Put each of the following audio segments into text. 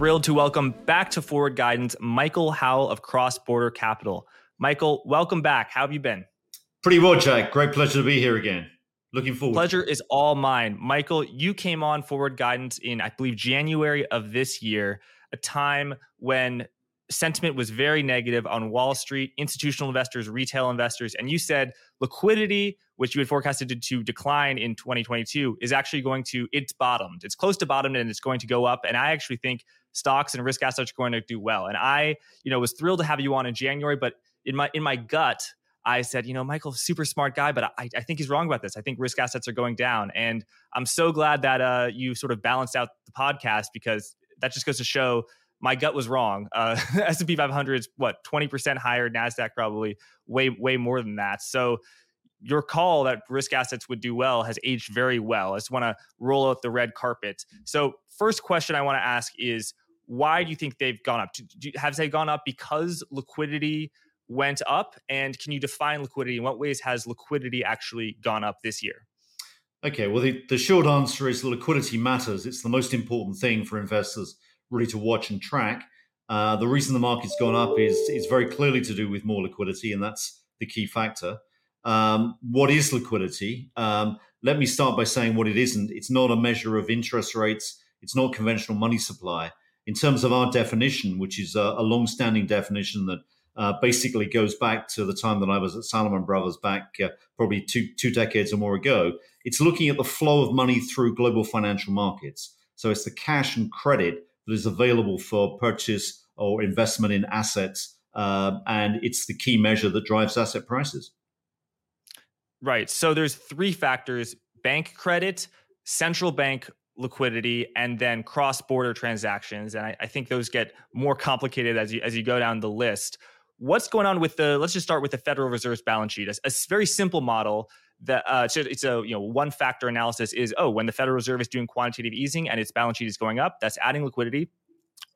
thrilled to welcome back to Forward Guidance Michael Howell of Crossborder Capital. Michael, welcome back. How have you been? Pretty well, Jack. Great pleasure to be here again. Looking forward. Pleasure is all mine. Michael, you came on Forward Guidance in, I believe, January of this year, a time when sentiment was very negative on Wall Street, institutional investors, retail investors, and you said liquidity, which you had forecasted to, decline in 2022, is actually going to it's bottomed. It's close to bottomed and it's going to go up. And I actually think stocks and risk assets are going to do well. And I, you know, was thrilled to have you on in January, but in my in my gut, I said, you know, Michael, super smart guy, but I, I think he's wrong about this. I think risk assets are going down, and I'm so glad that uh, you sort of balanced out the podcast because that just goes to show my gut was wrong. Uh, S&P 500 is what 20% higher, Nasdaq probably way way more than that. So your call that risk assets would do well has aged very well. I just want to roll out the red carpet. So first question I want to ask is why do you think they've gone up? Do, have they gone up because liquidity went up? And can you define liquidity? In what ways has liquidity actually gone up this year? Okay, well, the, the short answer is liquidity matters. It's the most important thing for investors really to watch and track. Uh, the reason the market's gone up is is very clearly to do with more liquidity, and that's the key factor. Um, what is liquidity? Um, let me start by saying what it isn't. It's not a measure of interest rates. It's not conventional money supply. In terms of our definition, which is a, a long-standing definition that uh, basically goes back to the time that I was at Salomon Brothers back uh, probably two two decades or more ago. It's looking at the flow of money through global financial markets. So it's the cash and credit that is available for purchase or investment in assets, uh, and it's the key measure that drives asset prices. Right. So there's three factors: bank credit, central bank liquidity, and then cross-border transactions. And I, I think those get more complicated as you as you go down the list what's going on with the let's just start with the federal reserve's balance sheet a, a very simple model that uh, it's, it's a you know one factor analysis is oh when the federal reserve is doing quantitative easing and its balance sheet is going up that's adding liquidity.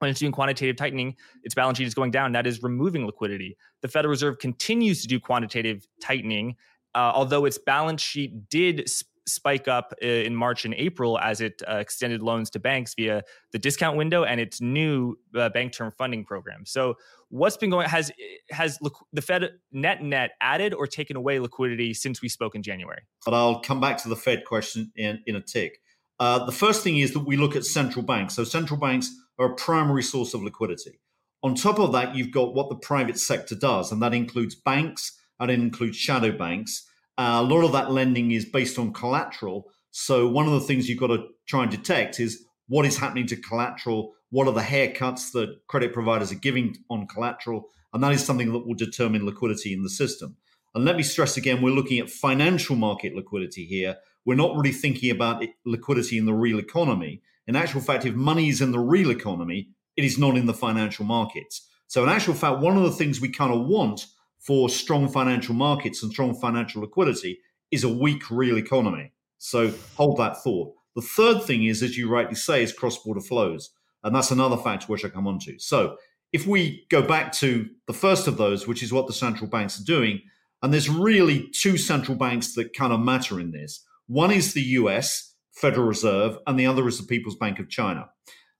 When it's doing quantitative tightening its balance sheet is going down that is removing liquidity. The federal reserve continues to do quantitative tightening uh, although its balance sheet did sp- spike up uh, in March and April as it uh, extended loans to banks via the discount window and its new uh, bank term funding program. So, what's been going has has the Fed net net added or taken away liquidity since we spoke in January? But I'll come back to the Fed question in, in a tick. Uh, the first thing is that we look at central banks. So, central banks are a primary source of liquidity. On top of that, you've got what the private sector does, and that includes banks and it includes shadow banks. Uh, a lot of that lending is based on collateral. So one of the things you've got to try and detect is what is happening to collateral, what are the haircuts that credit providers are giving on collateral, and that is something that will determine liquidity in the system. And let me stress again, we're looking at financial market liquidity here. We're not really thinking about liquidity in the real economy. In actual fact, if money is in the real economy, it is not in the financial markets. So, in actual fact, one of the things we kind of want for strong financial markets and strong financial liquidity is a weak real economy. So hold that thought. The third thing is, as you rightly say, is cross border flows. And that's another factor which I come on to. So if we go back to the first of those, which is what the central banks are doing, and there's really two central banks that kind of matter in this. One is the US Federal Reserve, and the other is the People's Bank of China.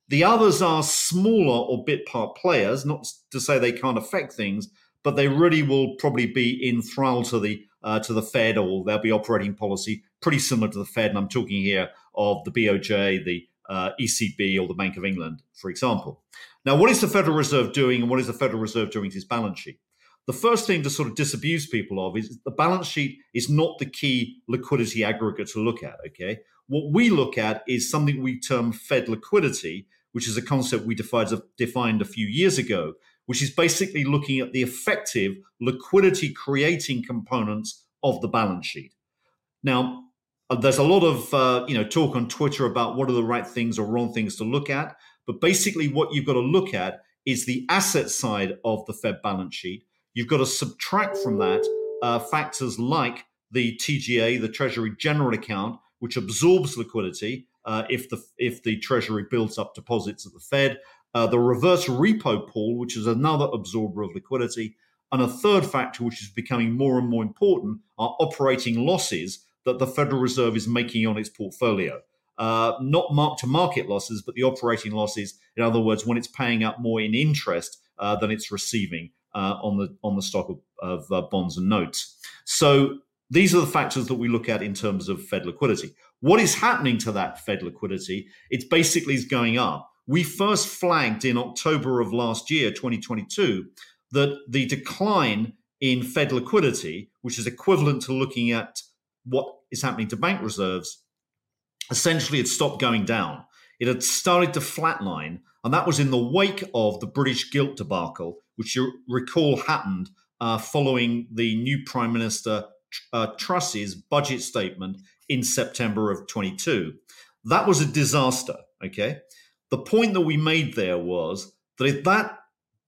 The others are smaller or bit part players, not to say they can't affect things, but they really will probably be in thrall to the uh, to the Fed, or they'll be operating policy pretty similar to the Fed. And I'm talking here of the BOJ, the uh, ECB, or the Bank of England, for example. Now, what is the Federal Reserve doing, and what is the Federal Reserve doing to its balance sheet? The first thing to sort of disabuse people of is the balance sheet is not the key liquidity aggregate to look at. Okay, what we look at is something we term Fed liquidity, which is a concept we defined, defined a few years ago, which is basically looking at the effective liquidity creating components of the balance sheet. Now, uh, there's a lot of uh, you know talk on Twitter about what are the right things or wrong things to look at, but basically what you've got to look at is the asset side of the Fed balance sheet. You've got to subtract from that uh, factors like the TGA, the Treasury General Account, which absorbs liquidity uh, if the if the Treasury builds up deposits at the Fed, uh, the reverse repo pool, which is another absorber of liquidity, and a third factor, which is becoming more and more important, are operating losses that the Federal Reserve is making on its portfolio. uh, not mark to market losses, but the operating losses. In other words, when it's paying out more in interest uh, than it's receiving uh, on the on the stock of, of uh, bonds and notes. So these are the factors that we look at in terms of Fed liquidity. What is happening to that Fed liquidity? It's basically is going up. We first flagged in October of last year, 2022, that the decline in Fed liquidity, which is equivalent to looking at what is happening to bank reserves, essentially had stopped going down. It had started to flatline, and that was in the wake of the British gilt debacle, which you recall happened uh, following the new Prime Minister uh, Truss's budget statement in September of 22. That was a disaster. Okay. The point that we made there was that if that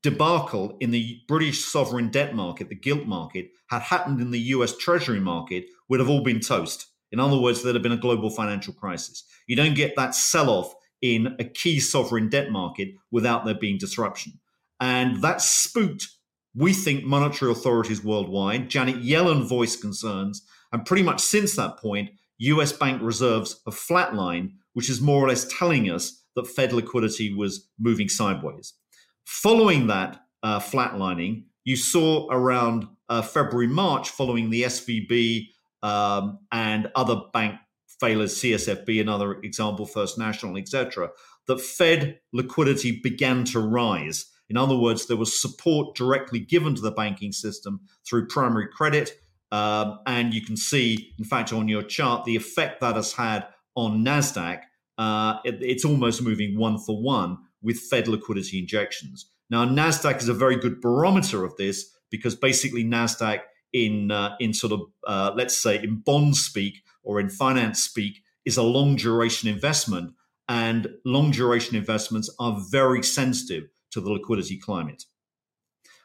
debacle in the British sovereign debt market, the gilt market, had happened in the US Treasury market, we'd have all been toast. In other words, there'd have been a global financial crisis. You don't get that sell off in a key sovereign debt market without there being disruption. And that spooked, we think, monetary authorities worldwide. Janet Yellen voiced concerns. And pretty much since that point, US bank reserves have flatlined, which is more or less telling us that Fed liquidity was moving sideways. Following that uh, flatlining, you saw around uh, February, March, following the SVB um, and other bank failures, CSFB, another example, First National, etc., that Fed liquidity began to rise. In other words, there was support directly given to the banking system through primary credit. Um, and you can see, in fact, on your chart, the effect that has had on NASDAQ. Uh, it, it's almost moving one for one with Fed liquidity injections. Now, NASDAQ is a very good barometer of this because basically NASDAQ in, uh, in sort of, uh, let's say, in bond speak or in finance speak is a long duration investment. And long duration investments are very sensitive to the liquidity climate.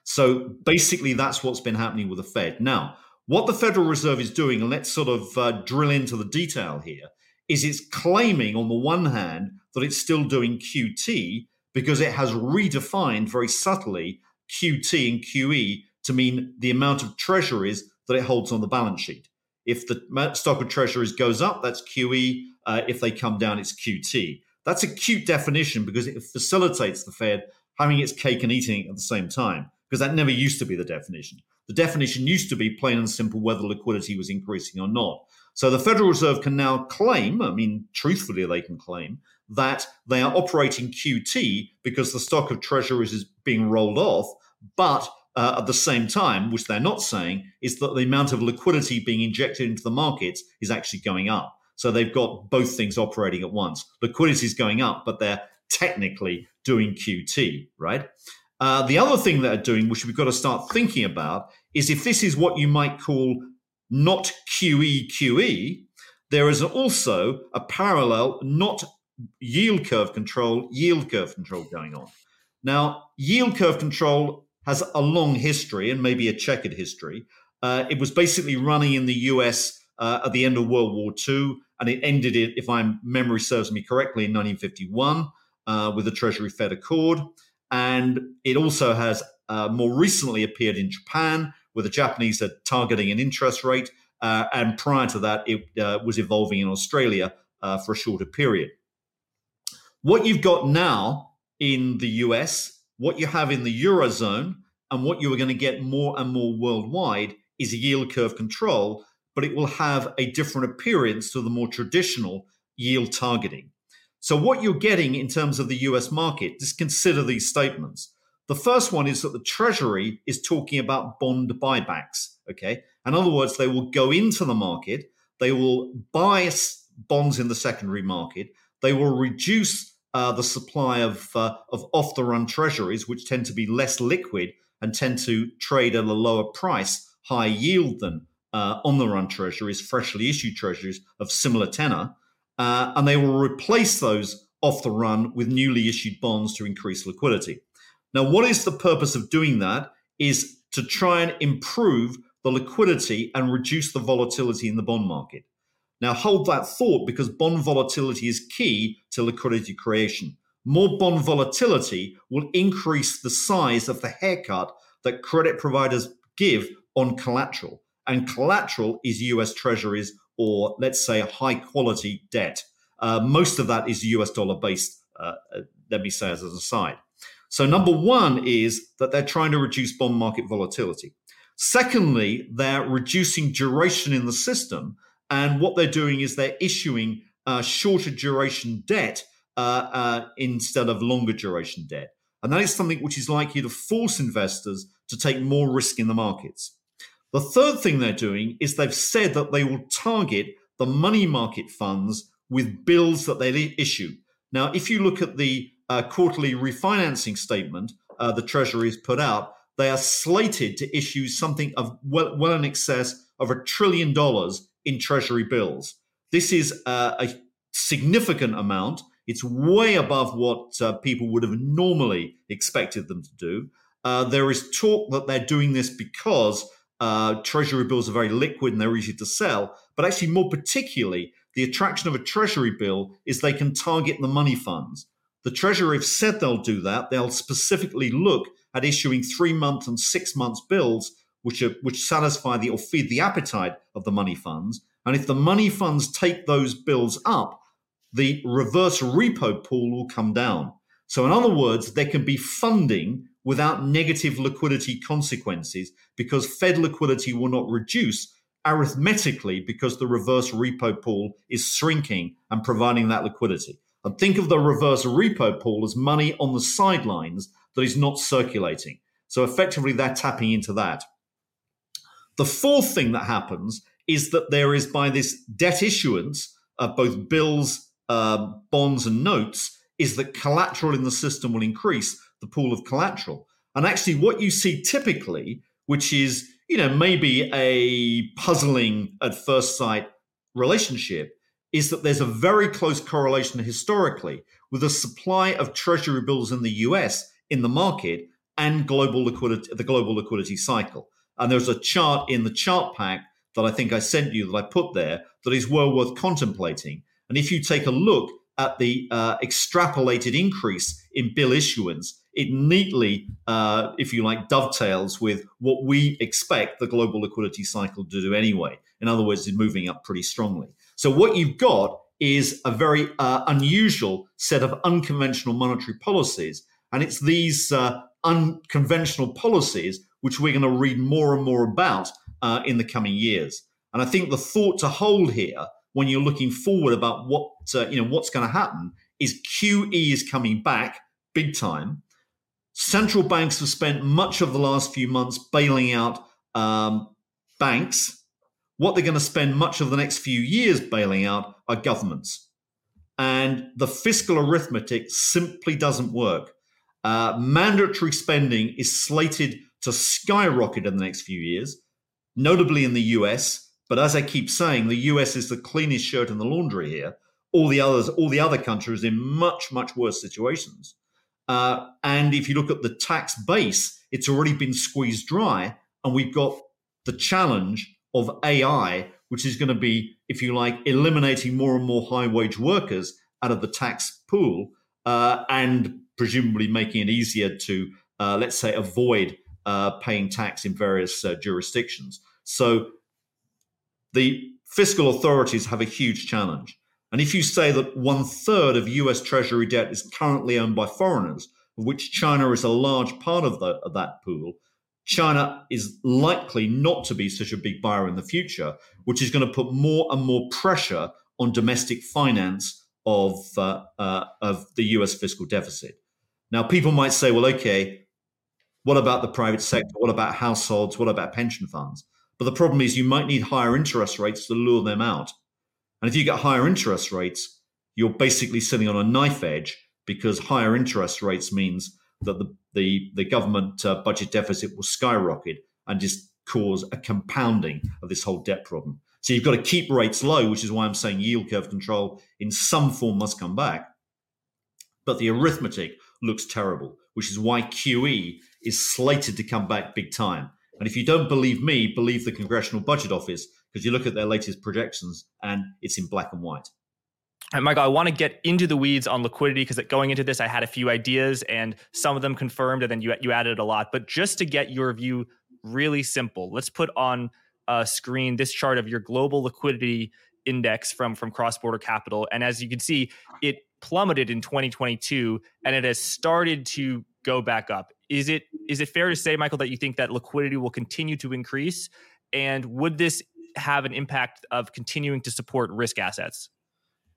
So basically, that's what's been happening with the Fed. Now, what the Federal Reserve is doing, and let's sort of uh, drill into the detail here, is it's claiming, on the one hand, that it's still doing QT because it has redefined very subtly QT and QE to mean the amount of treasuries that it holds on the balance sheet. If the stock of treasuries goes up, that's QE. Uh, if they come down, it's QT. That's a cute definition because it facilitates the Fed having its cake and eating it at the same time, because that never used to be the definition. The definition used to be plain and simple whether liquidity was increasing or not. So the Federal Reserve can now claim, I mean, truthfully, they can claim that they are operating QT because the stock of treasuries is being rolled off. But uh, at the same time, which they're not saying, is that the amount of liquidity being injected into the markets is actually going up. So they've got both things operating at once. Liquidity is going up, but they're technically doing QT, right? Uh, the other thing that they're doing, which we've got to start thinking about, is if this is what you might call not QE QE, there is also a parallel not yield curve control, yield curve control going on. Now, yield curve control has a long history and maybe a checkered history. Uh, it was basically running in the US uh, at the end of World War II, and it ended, it, if my memory serves me correctly, in 1951 uh, with the Treasury Fed Accord. And it also has uh, more recently appeared in Japan, where the Japanese are targeting an interest rate. Uh, and prior to that, it uh, was evolving in Australia for a shorter period. What you've got now in the US, what you have in the Eurozone, and what you are going to get more and more worldwide is a yield curve control, but it will have a different appearance to the more traditional yield targeting. So, what you're getting in terms of the US market, just consider these statements. The first one is that the Treasury is talking about bond buybacks. Okay. In other words, they will go into the market, they will buy bonds in the secondary market, they will reduce uh, the supply of uh, of off the run treasuries, which tend to be less liquid and tend to trade at a lower price, high yield than uh, on the run treasuries, freshly issued treasuries of similar tenor, uh, and they will replace those off the run with newly issued bonds to increase liquidity. Now, what is the purpose of doing that? Is to try and improve the liquidity and reduce the volatility in the bond market. Now, hold that thought because bond volatility is key to liquidity creation. More bond volatility will increase the size of the haircut that credit providers give on collateral. And collateral is US treasuries or, let's say, high quality debt. Uh, most of that is US dollar based, uh, uh, let me say as an aside. So, number one is that they're trying to reduce bond market volatility. Secondly, they're reducing duration in the system. And what they're doing is they're issuing uh, shorter duration debt uh, uh, instead of longer duration debt. And that is something which is likely to force investors to take more risk in the markets. The third thing they're doing is they've said that they will target the money market funds with bills that they issue. Now, if you look at the uh, quarterly refinancing statement uh, the Treasury has put out, they are slated to issue something of well, well in excess of a trillion dollars in Treasury bills. This is uh, a significant amount. It's way above what uh, people would have normally expected them to do. Uh, there is talk that they're doing this because uh, treasury bills are very liquid and they're easy to sell. But actually, more particularly, the attraction of a treasury bill is they can target the money funds. The Treasury have said they'll do that. They'll specifically look at issuing three month and six months bills, which are, which satisfy the or feed the appetite of the money funds. And if the money funds take those bills up, the reverse repo pool will come down. So, in other words, there can be funding without negative liquidity consequences because Fed liquidity will not reduce arithmetically because the reverse repo pool is shrinking and providing that liquidity. And think of the reverse repo pool as money on the sidelines that is not circulating. So effectively, they're tapping into that. The fourth thing that happens is that there is, by this debt issuance of both bills, uh, bonds, and notes, is that collateral in the system will increase the pool of collateral. And actually, what you see typically, which is, you know, maybe a puzzling at first sight relationship, is that there's a very close correlation historically with the supply of treasury bills in the US in the market and global liquidity, the global liquidity cycle. And there's a chart in the chart pack that I think I sent you that I put there that is well worth contemplating. And if you take a look at the uh, extrapolated increase in bill issuance, it neatly, uh, if you like, dovetails with what we expect the global liquidity cycle to do anyway. In other words, it's moving up pretty strongly. So what you've got is a very uh, unusual set of unconventional monetary policies, and it's these uh, unconventional policies which we're going to read more and more about uh, in the coming years. And I think the thought to hold here, when you're looking forward about what uh, you know what's going to happen, is QE is coming back big time. Central banks have spent much of the last few months bailing out um, banks what they're going to spend much of the next few years bailing out are governments. And the fiscal arithmetic simply doesn't work. Uh, mandatory spending is slated to skyrocket in the next few years, notably in the US. But as I keep saying, the US is the cleanest shirt in the laundry here. All the others, all the other countries in much, much worse situations. Uh, and if you look at the tax base, it's already been squeezed dry, and we've got the challenge of AI, which is going to be, if you like, eliminating more and more high wage workers out of the tax pool uh, and presumably making it easier to, uh, let's say, avoid uh, paying tax in various uh, jurisdictions. So the fiscal authorities have a huge challenge. And if you say that one third of US Treasury debt is currently owned by foreigners, of which China is a large part of, the, of that pool, China is likely not to be such a big buyer in the future, which is going to put more and more pressure on domestic finance of uh, uh, of the U.S. fiscal deficit. Now, people might say, "Well, okay, what about the private sector? What about households? What about pension funds?" But the problem is, you might need higher interest rates to lure them out. And if you get higher interest rates, you're basically sitting on a knife edge because higher interest rates means that the the, the government uh, budget deficit will skyrocket and just cause a compounding of this whole debt problem. So you've got to keep rates low, which is why I'm saying yield curve control in some form must come back. But the arithmetic looks terrible, which is why QE is slated to come back big time. And if you don't believe me, believe the Congressional Budget Office, because you look at their latest projections and it's in black and white. And Michael, I want to get into the weeds on liquidity because going into this, I had a few ideas and some of them confirmed, and then you you added a lot. But just to get your view really simple, let's put on a screen this chart of your global liquidity index from from Crossborder Capital, and as you can see, it plummeted in 2022, and it has started to go back up. Is it is it fair to say, Michael, that you think that liquidity will continue to increase, and would this have an impact of continuing to support risk assets?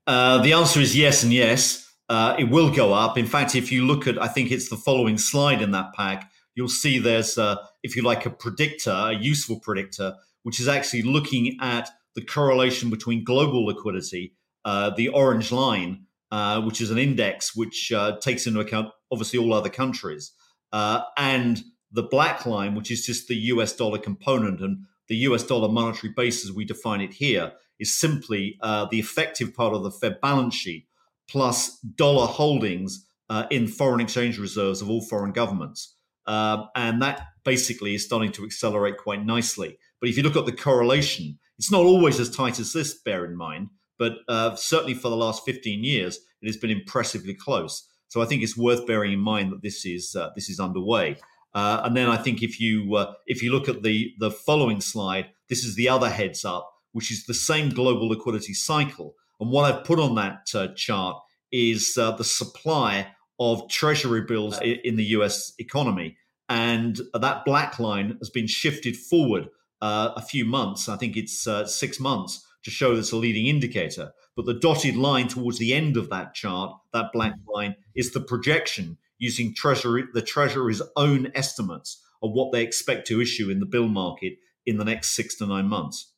Uh, the answer is yes and yes. Uh, it will go up. In fact, if you look at, I think it's the following slide in that pack, you'll see there's, uh, if you like, a predictor, a useful predictor, which is actually looking at the correlation between global liquidity, uh, the orange line, uh, which is an index which takes into account obviously all other countries, and the black line, which is just the US dollar component. And the US dollar monetary base, as we define it here, is simply uh, the effective part of the Fed balance sheet plus dollar holdings uh, in foreign exchange reserves of all foreign governments. Uh, and that basically is starting to accelerate quite nicely. But if you look at the correlation, it's not always as tight as this, bear in mind, but uh, certainly for the last 15 years, it has been impressively close. So I think it's worth bearing in mind that this is uh, this is underway. Uh, and then I think if you if you look at the the following slide, this is the other heads up, which is the same global liquidity cycle. And what I've put on that uh, chart is uh, the supply of treasury bills in the US economy. And that black line has been shifted forward uh, a few months. I think it's uh, six months to show that's a leading indicator. But the dotted line towards the end of that chart, that black line, is the projection using treasury the treasury's own estimates of what they expect to issue in the bill market in the next six to nine months.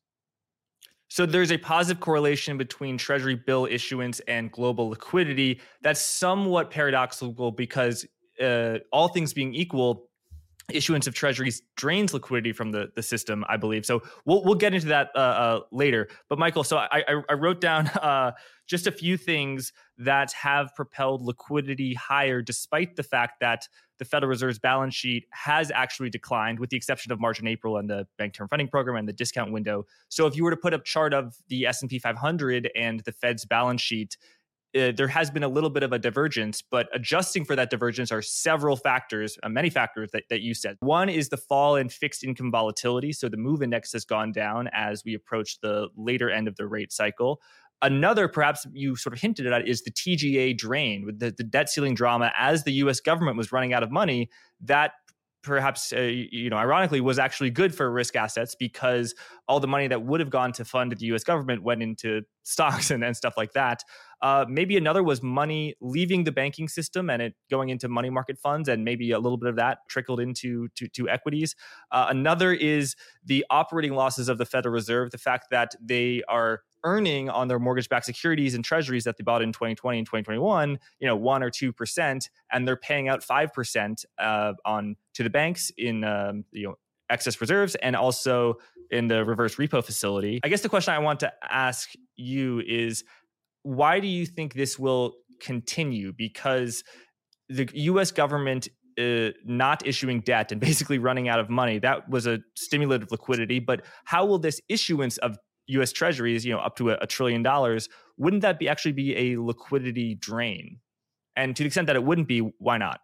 So there's a positive correlation between treasury bill issuance and global liquidity. That's somewhat paradoxical because uh, all things being equal, issuance of treasuries drains liquidity from the, the system, I believe. So we'll we'll get into that uh, uh, later. But Michael, so I, I, I wrote down uh, just a few things that have propelled liquidity higher, despite the fact that the Federal Reserve's balance sheet has actually declined, with the exception of March and April and the Bank Term Funding Program and the discount window. So if you were to put up chart of the S and P 500 and the Fed's balance sheet, uh, there has been a little bit of a divergence, but adjusting for that divergence are several factors, uh, many factors that, that you said. One is the fall in fixed income volatility. So the move index has gone down as we approach the later end of the rate cycle. Another, perhaps you sort of hinted at, is the TGA drain with the, the debt ceiling drama as the US government was running out of money. That perhaps uh, you know ironically was actually good for risk assets because all the money that would have gone to fund the US government went into stocks and, and stuff like that uh, maybe another was money leaving the banking system and it going into money market funds, and maybe a little bit of that trickled into to, to equities. Uh, another is the operating losses of the Federal Reserve, the fact that they are earning on their mortgage-backed securities and treasuries that they bought in 2020 and 2021, you know, one or two percent, and they're paying out five percent uh, on to the banks in um, you know excess reserves and also in the reverse repo facility. I guess the question I want to ask you is why do you think this will continue? Because the U.S. government uh, not issuing debt and basically running out of money that was a stimulative liquidity. But how will this issuance of U.S. Treasuries, you know, up to a, a trillion dollars, wouldn't that be actually be a liquidity drain? And to the extent that it wouldn't be, why not?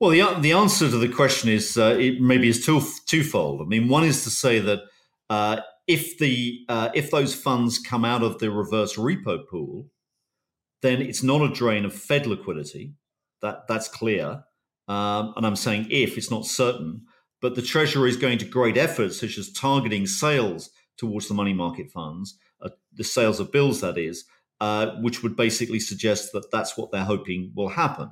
Well, the the answer to the question is uh, it maybe is two, twofold. I mean, one is to say that uh, if the uh, if those funds come out of the reverse repo pool, then it's not a drain of Fed liquidity. That that's clear. Um, and I'm saying if it's not certain, but the Treasury is going to great efforts such as targeting sales towards the money market funds, uh, the sales of bills, that is, uh, which would basically suggest that that's what they're hoping will happen.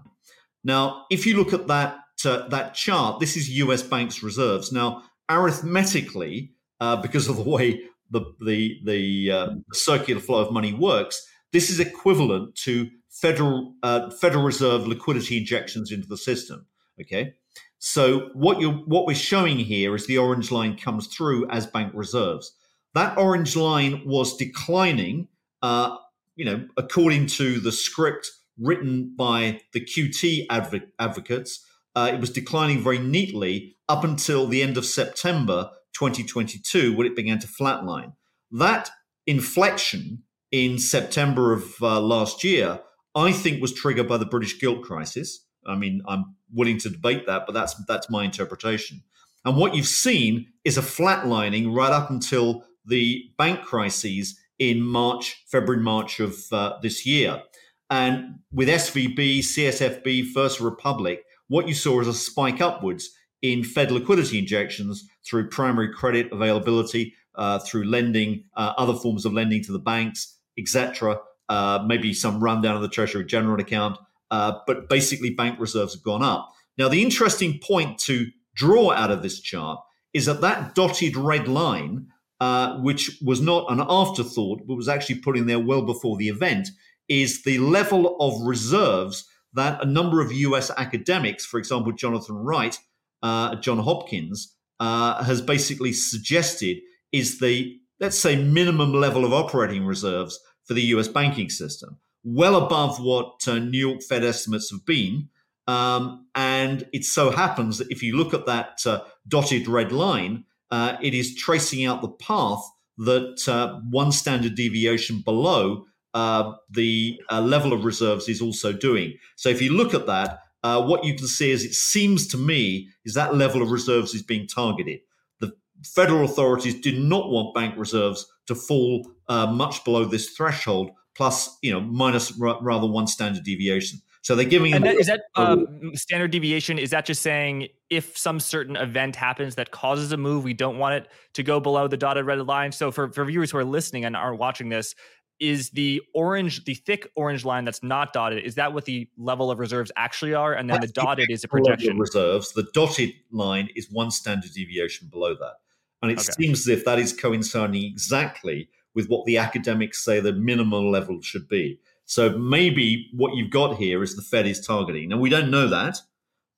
Now, if you look at that uh, that chart, this is U.S. banks' reserves. Now, arithmetically, uh, because of the way the the the, uh, circular flow of money works. This is equivalent to federal uh, Federal Reserve liquidity injections into the system. Okay, so what you what we're showing here is the orange line comes through as bank reserves. That orange line was declining, uh, you know, according to the script written by the QT adv- advocates. Uh, it was declining very neatly up until the end of September 2022 when it began to flatline. That inflection in September of uh, last year, I think, was triggered by the British gilt crisis. I mean, I'm willing to debate that, but that's that's my interpretation. And what you've seen is a flatlining right up until the bank crises in March, February, March of uh, this year. And with SVB, CSFB, First Republic, what you saw is a spike upwards in Fed liquidity injections through primary credit availability, uh, through lending, uh, other forms of lending to the banks, etc. Uh, maybe some rundown of the Treasury General account, uh, but basically bank reserves have gone up. Now, the interesting point to draw out of this chart is that that dotted red line, uh, which was not an afterthought, but was actually put in there well before the event, is the level of reserves that a number of US academics, for example, Jonathan Wright, uh, John Hopkins, uh, has basically suggested is the, let's say, minimum level of operating reserves for the US banking system, well above what uh, New York Fed estimates have been. Um, and it so happens that if you look at that uh, dotted red line, uh, it is tracing out the path that one standard deviation below the level of reserves is also doing. So if you look at that, uh, what you can see is it seems to me is that level of reserves is being targeted. The federal authorities do not want bank reserves to fall uh, much below this threshold, plus you know minus r- rather one standard deviation. So they're giving. And that, is that um, standard deviation? Is that just saying if some certain event happens that causes a move, we don't want it to go below the dotted red line? So for, for viewers who are listening and aren't watching this, is the orange, the thick orange line that's not dotted, is that what the level of reserves actually are? And then that's the dotted the is a projection. Reserves. The dotted line is one standard deviation below that. And it okay. seems as if that is coinciding exactly with what the academics say the minimal level should be. So maybe what you've got here is the Fed is targeting. Now, we don't know that,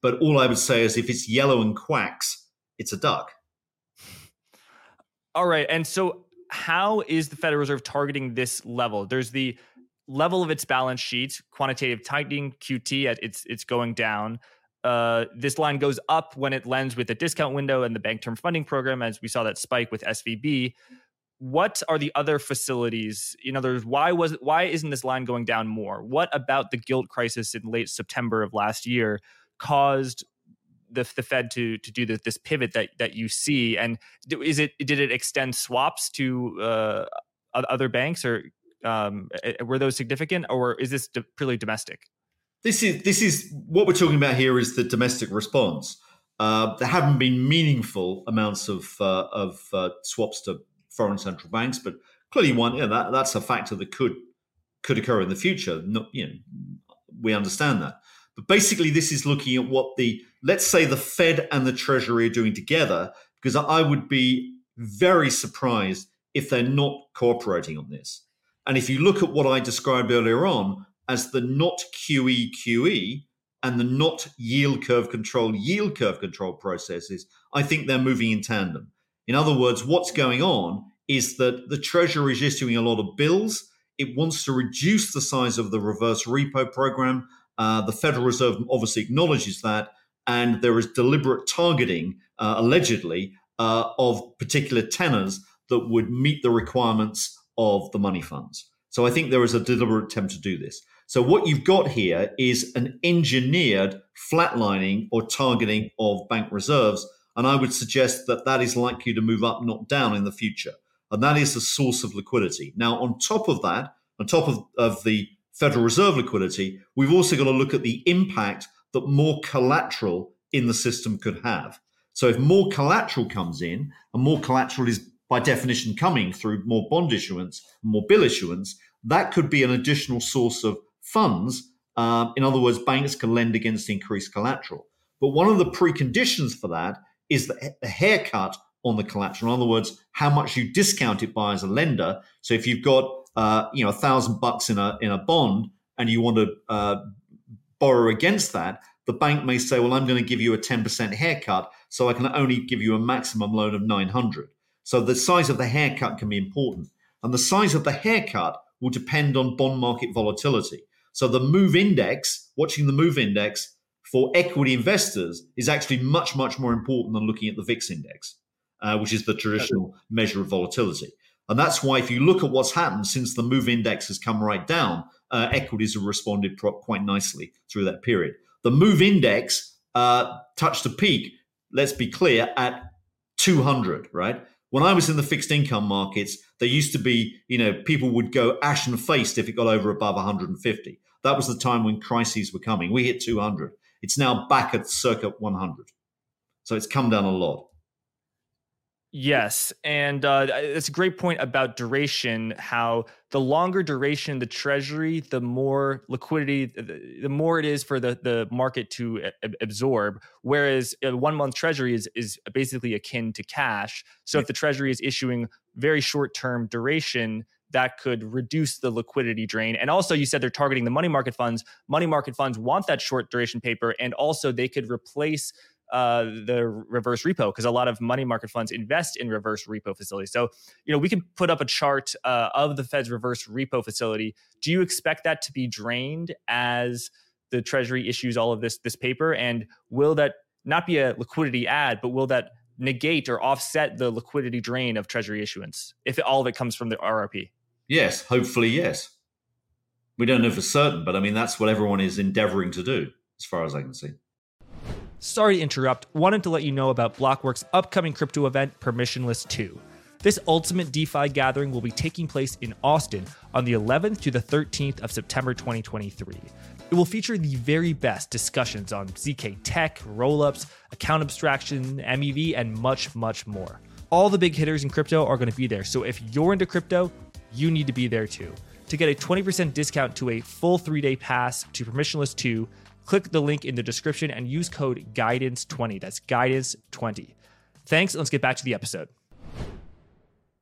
but all I would say is if it's yellow and quacks, it's a duck. All right. And so how is the Federal Reserve targeting this level? There's the level of its balance sheet, quantitative tightening, QT, it's it's going down. Uh, this line goes up when it lends with a discount window and the bank term funding program, as we saw that spike with SVB. What are the other facilities? In other words, why was why isn't this line going down more? What about the gilt crisis in late September of last year caused the, the Fed to to do this, this pivot that that you see? And is it did it extend swaps to uh, other banks, or um, were those significant, or is this purely domestic? This is this is what we're talking about here is the domestic response. Uh, there haven't been meaningful amounts of uh, of uh, swaps to foreign central banks, but clearly one yeah, that that's a factor that could could occur in the future. Not, you know, we understand that. But basically, this is looking at what the, let's say, the Fed and the Treasury are doing together, because I would be very surprised if they're not cooperating on this. And if you look at what I described earlier on as the not QE QE and the not yield curve control yield curve control processes, I think they're moving in tandem. In other words, what's going on is that the Treasury is issuing a lot of bills. It wants to reduce the size of the reverse repo program uh, the Federal Reserve obviously acknowledges that, and there is deliberate targeting, uh, allegedly, uh, of particular tenors that would meet the requirements of the money funds. So I think there is a deliberate attempt to do this. So what you've got here is an engineered flatlining or targeting of bank reserves, and I would suggest that that is likely to move up, not down, in the future. And that is the source of liquidity. Now, on top of that, on top of, of the Federal Reserve liquidity, we've also got to look at the impact that more collateral in the system could have. So if more collateral comes in, and more collateral is by definition coming through more bond issuance, more bill issuance, that could be an additional source of funds. Um, in other words, banks can lend against increased collateral. But one of the preconditions for that is the, the haircut on the collateral. In other words, how much you discount it by as a lender. So if you've got uh, you know a thousand bucks in a in a bond and you want to uh, borrow against that, the bank may say, well, I'm going to give you a 10% haircut, so I can only give you a maximum loan of 900. So the size of the haircut can be important, and the size of the haircut will depend on bond market volatility. So the move index, watching the move index for equity investors is actually much, much more important than looking at the VIX index, uh, which is the traditional measure of volatility. And that's why, if you look at what's happened since the move index has come right down, uh, equities have responded quite nicely through that period. The move index uh, touched a peak, let's be clear, at 200, right? When I was in the fixed income markets, there used to be, you know, people would go ashen faced if it got over above 150. That was the time when crises were coming. We hit 200. It's now back at circa 100. So it's come down a lot. Yes, and uh, it's a great point about duration. How the longer duration the treasury, the more liquidity, the, the more it is for the the market to a- absorb. Whereas a one month treasury is is basically akin to cash. So if the treasury is issuing very short term duration, that could reduce the liquidity drain. And also, you said they're targeting the money market funds. Money market funds want that short duration paper, and also they could replace uh, the reverse repo because a lot of money market funds invest in reverse repo facilities. So, you know, we can put up a chart uh, of the Fed's reverse repo facility. Do you expect that to be drained as the Treasury issues all of this this paper? And will that not be a liquidity add, but will that negate or offset the liquidity drain of Treasury issuance if all of it comes from the RRP? Yes, hopefully, yes. We don't know for certain, but I mean that's what everyone is endeavoring to do, as far as I can see. Sorry to interrupt, wanted to let you know about Blockworks' upcoming crypto event, Permissionless 2. This ultimate DeFi gathering will be taking place in Austin on the 11th to the 13th of September 2023. It will feature the very best discussions on ZK tech, rollups, account abstraction, MEV, and much, much more. All the big hitters in crypto are going to be there, so if you're into crypto, you need to be there too. To get a 20% discount to a full three day pass to Permissionless 2, click the link in the description and use code guidance20 that's guidance20 thanks let's get back to the episode.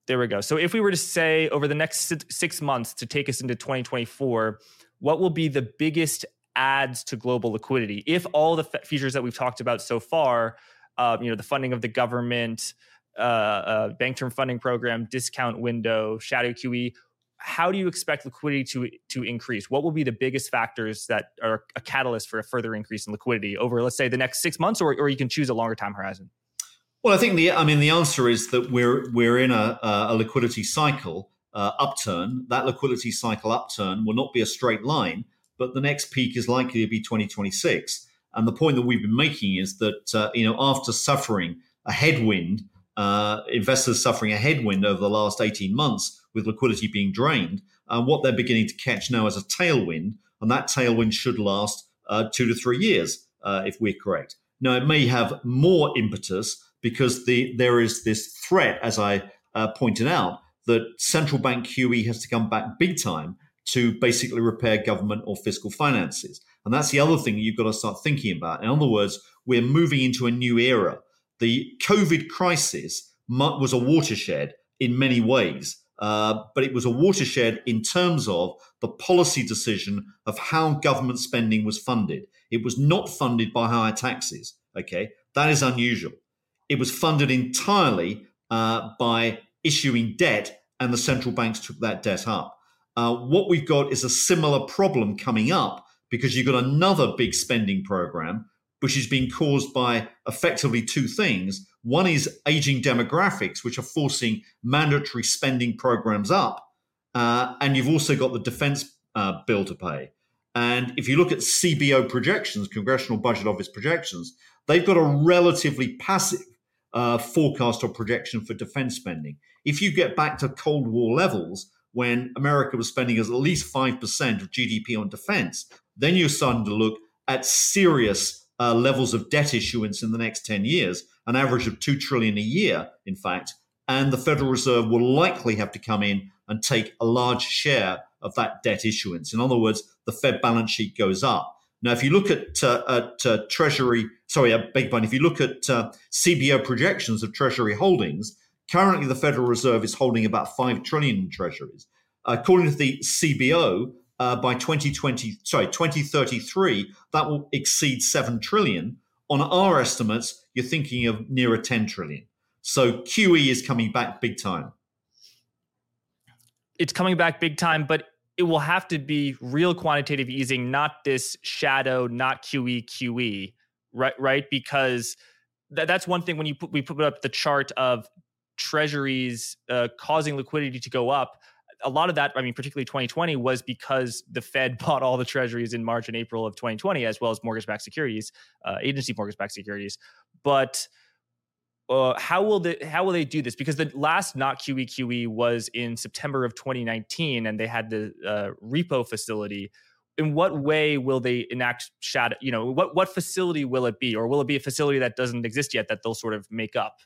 There we go. So if we were to say over the next six months to take us into 2024 what will be the biggest adds to global liquidity? If all the features that we've talked about so far uh, you know the funding of the government uh, uh, bank term funding program discount window shadow qe how do you expect liquidity to to increase? What will be the biggest factors that are a catalyst for a further increase in liquidity over, let's say, the next six months, or, or you can choose a longer time horizon? Well, I think the I mean the answer is that we're we're in a, a liquidity cycle uh, upturn. That liquidity cycle upturn will not be a straight line, but the next peak is likely to be 2026. And the point that we've been making is that uh, you know after suffering a headwind, uh, investors suffering a headwind over the last 18 months with liquidity being drained. And uh, what they're beginning to catch now is a tailwind, and that tailwind should last uh, two to three years, uh, if we're correct. Now, it may have more impetus because the there is this threat, as I uh, pointed out, that central bank QE has to come back big time to basically repair government or fiscal finances. And that's the other thing you've got to start thinking about. In other words, we're moving into a new era. The COVID crisis was a watershed in many ways. Uh, but it was a watershed in terms of the policy decision of how government spending was funded. It was not funded by higher taxes. Okay, that is unusual. It was funded entirely uh, by issuing debt, and the central banks took that debt up. Uh, what we've got is a similar problem coming up because you've got another big spending program, which is being caused by effectively two things. One is aging demographics, which are forcing mandatory spending programs up. Uh, and you've also got the defense uh, bill to pay. And if you look at CBO projections, Congressional Budget Office projections, they've got a relatively passive uh, forecast or projection for defense spending. If you get back to Cold War levels, when America was spending at least 5% of GDP on defense, then you're starting to look at serious uh, levels of debt issuance in the next 10 years an average of 2 trillion a year, in fact, and the Federal Reserve will likely have to come in and take a large share of that debt issuance. In other words, the Fed balance sheet goes up. Now, if you look at, uh, at uh, Treasury, sorry, I beg pardon, if you look at uh, CBO projections of Treasury holdings, currently the Federal Reserve is holding about 5 trillion in treasuries. According to the CBO, uh, by 2020, sorry, 2033, that will exceed 7 trillion. On our estimates, you're thinking of nearer 10 trillion. So QE is coming back big time. It's coming back big time, but it will have to be real quantitative easing, not this shadow, not QE, QE, right? Right? Because th- that's one thing when you put, we put up the chart of treasuries uh, causing liquidity to go up a lot of that, I mean, particularly 2020, was because the Fed bought all the treasuries in March and April of 2020, as well as mortgage backed securities, uh, agency mortgage backed securities. But uh, how will the how will they do this? Because the last not QE QE was in September of 2019, and they had the uh, repo facility. In what way will they enact shadow? You know, what what facility will it be, or will it be a facility that doesn't exist yet that they'll sort of make up?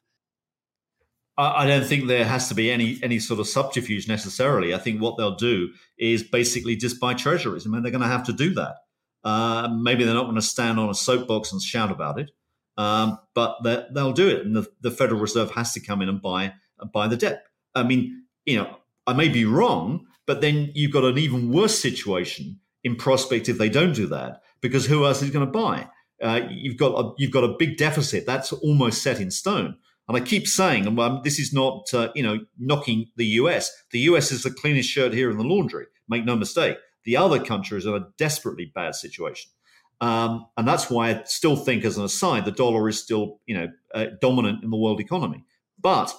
I don't think there has to be any any sort of subterfuge necessarily. I think what they'll do is basically just buy treasuries. I mean, they're going to have to do that. Uh, maybe they're not going to stand on a soapbox and shout about it, um, but they'll do it, and the, the, Federal Reserve has to come in and buy buy the debt. I mean, you know, I may be wrong, but then you've got an even worse situation in prospect if they don't do that, because who else is going to buy? Uh, you've got a, you've got a big deficit that's almost set in stone. And I keep saying, and um, this is not, uh, you know, knocking the US. The US is the cleanest shirt here in the laundry. Make no mistake. The other countries are in a desperately bad situation. Um, and that's why I still think, as an aside, the dollar is still, you know, uh, dominant in the world economy. But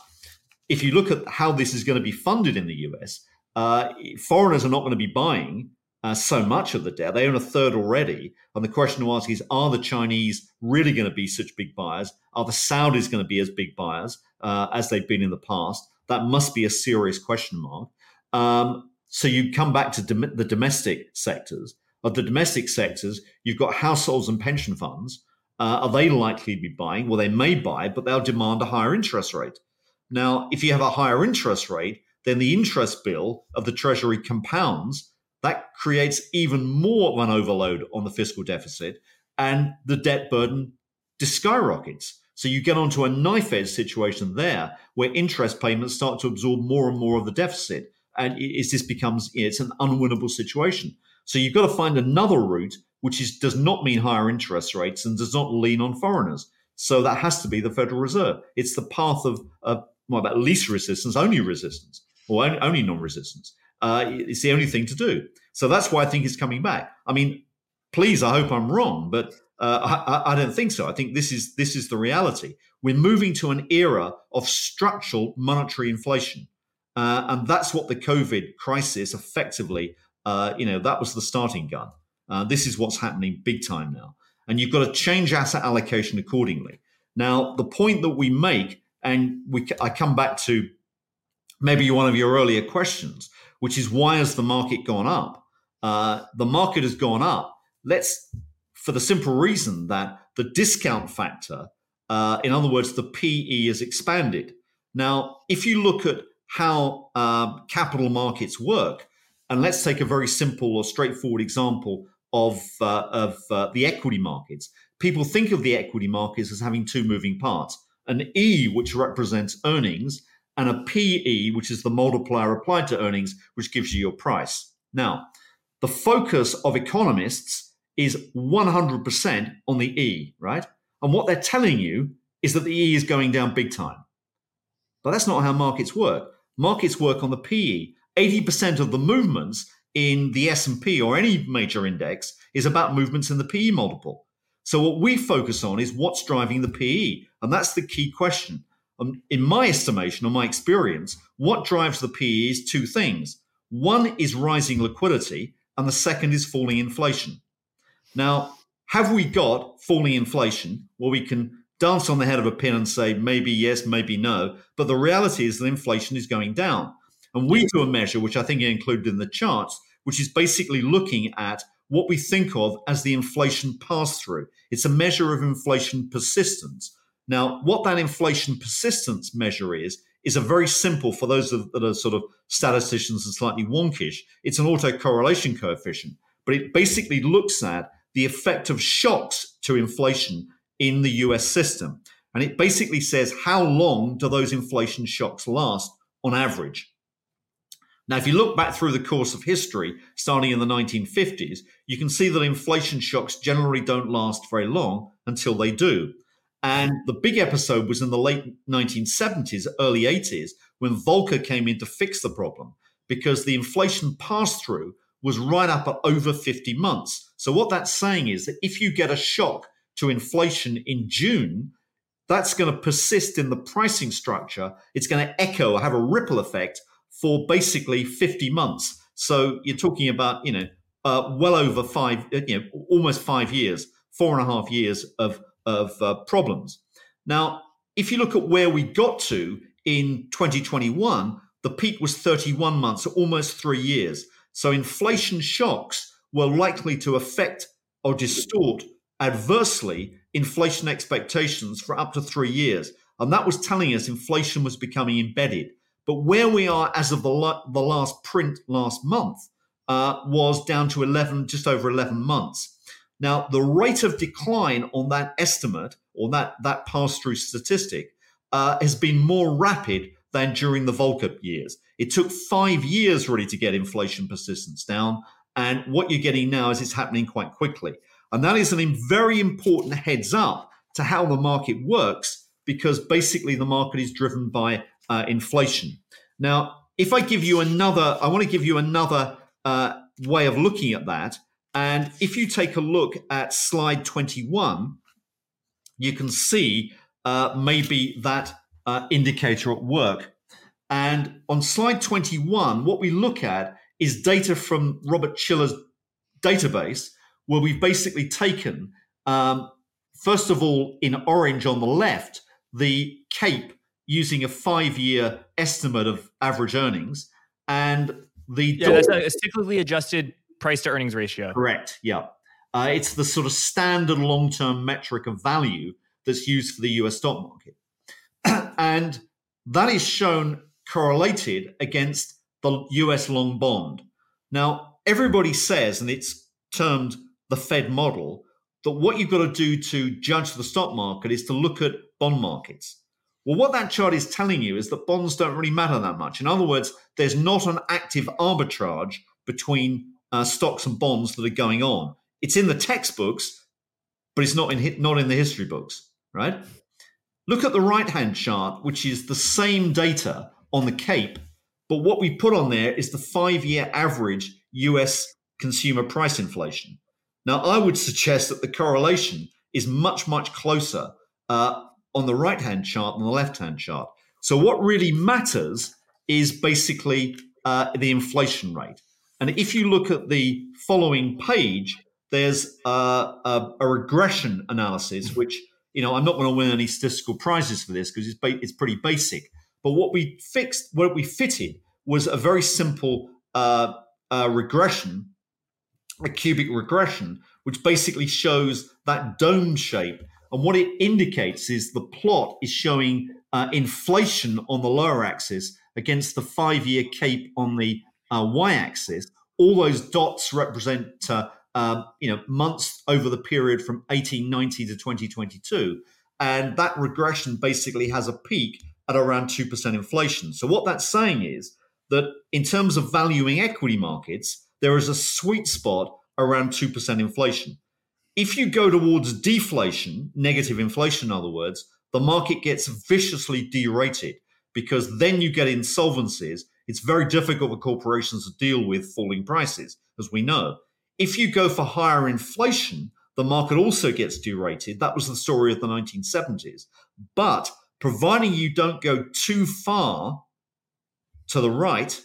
if you look at how this is going to be funded in the US, uh, foreigners are not going to be buying uh, so much of the debt. They own a third already. And the question to ask is are the Chinese really going to be such big buyers? Are the Saudis going to be as big buyers uh, as they've been in the past? That must be a serious question mark. Um, so you come back to dom- the domestic sectors. Of the domestic sectors, you've got households and pension funds. Uh, are they likely to be buying? Well, they may buy, but they'll demand a higher interest rate. Now, if you have a higher interest rate, then the interest bill of the Treasury compounds that creates even more of an overload on the fiscal deficit and the debt burden skyrockets. So you get onto a knife edge situation there where interest payments start to absorb more and more of the deficit. And it, this becomes, it's an unwinnable situation. So you've got to find another route, which is, does not mean higher interest rates and does not lean on foreigners. So that has to be the Federal Reserve. It's the path of, of well, about least resistance, only resistance, or only non-resistance uh, it's the only thing to do. So that's why I think it's coming back. I mean, please, I hope I'm wrong, but uh, I, I, don't think so. I think this is this is the reality. We're moving to an era of structural monetary inflation, uh, and that's what the COVID crisis effectively, uh, you know, that was the starting gun. Uh, this is what's happening big time now, and you've got to change asset allocation accordingly. Now, the point that we make, and we, I come back to maybe one of your earlier questions, which is why has the market gone up? Uh, the market has gone up. Let's, for the simple reason that the discount factor, uh, in other words, the PE has expanded. Now, if you look at how uh, capital markets work, and let's take a very simple or straightforward example of uh, of uh, the equity markets. People think of the equity markets as having two moving parts: an E, which represents earnings, and a PE, which is the multiplier applied to earnings, which gives you your price. Now, the focus of economists is 100% on the E, right? And what they're telling you is that the E is going down big time. But that's not how markets work. Markets work on the PE. 80% of the movements in the S&P or any major index is about movements in the PE multiple. So what we focus on is what's driving the PE, and that's the key question. Um, in my estimation or my experience, what drives the PE is two things. One is rising liquidity, and the second is falling inflation. Now, have we got falling inflation Well, we can dance on the head of a pin and say maybe yes, maybe no? But the reality is that inflation is going down. And we do a measure, which I think are included in the charts, which is basically looking at what we think of as the inflation pass through. It's a measure of inflation persistence. Now, what that inflation persistence measure is, is a very simple for those that are sort of statisticians and slightly wonkish. It's an autocorrelation coefficient, but it basically looks at the effect of shocks to inflation in the US system. And it basically says how long do those inflation shocks last on average? Now, if you look back through the course of history, starting in the 1950s, you can see that inflation shocks generally don't last very long until they do. And the big episode was in the late 1970s, early 80s, when Volcker came in to fix the problem because the inflation pass through was right up at over 50 months. So, what that's saying is that if you get a shock to inflation in June, that's going to persist in the pricing structure. It's going to echo or have a ripple effect for basically 50 months. So, you're talking about, you know, uh, well over five, you know, almost five years, four and a half years of of uh, problems. Now, if you look at where we got to in 2021, the peak was 31 months, almost three years. So inflation shocks were likely to affect or distort adversely inflation expectations for up to three years. And that was telling us inflation was becoming embedded. But where we are as of the, la- the last print last month uh, was down to 11, just over 11 months. Now, the rate of decline on that estimate or that, that pass through statistic uh, has been more rapid than during the Volcker years. It took five years really to get inflation persistence down. And what you're getting now is it's happening quite quickly. And that is a very important heads up to how the market works because basically the market is driven by uh, inflation. Now, if I give you another, I want to give you another uh, way of looking at that. And if you take a look at slide 21, you can see uh, maybe that uh, indicator at work. And on slide 21, what we look at is data from Robert Shiller's database, where we've basically taken, um, first of all, in orange on the left, the CAPE using a five year estimate of average earnings and the yeah, that's a cyclically adjusted price to earnings ratio. Correct. Yeah. Uh, it's the sort of standard long term metric of value that's used for the US stock market. and that is shown correlated against the US long bond. Now, everybody says, and it's termed the Fed model, that what you've got to do to judge the stock market is to look at bond markets. Well, what that chart is telling you is that bonds don't really matter that much. In other words, there's not an active arbitrage between uh, stocks and bonds that are going on. It's in the textbooks, but it's not in not in the history books, right? Look at the right-hand chart, which is the same data on the CAPE, but what we put on there is the five-year average US consumer price inflation. Now, I would suggest that the correlation is much, much closer uh, on the right hand chart than the left hand chart. So, what really matters is basically uh, the inflation rate. And if you look at the following page, there's a, a, a regression analysis, which you know I'm not going to win any statistical prizes for this because it's ba- it's pretty basic. But what we fixed, what we fitted, was a very simple uh, uh, regression, a cubic regression, which basically shows that dome shape and what it indicates is the plot is showing uh, inflation on the lower axis against the five year CAPE on the uh, y axis. All those dots represent uh, um, you know months over the period from 1890 to 2022. And that regression basically has a peak at around 2% inflation. So, what that's saying is that in terms of valuing equity markets, there is a sweet spot around 2% inflation. If you go towards deflation, negative inflation, in other words, the market gets viciously derated because then you get insolvencies. It's very difficult for corporations to deal with falling prices, as we know. If you go for higher inflation, the market also gets derated. That was the story of the 1970s. But providing you don't go too far to the right,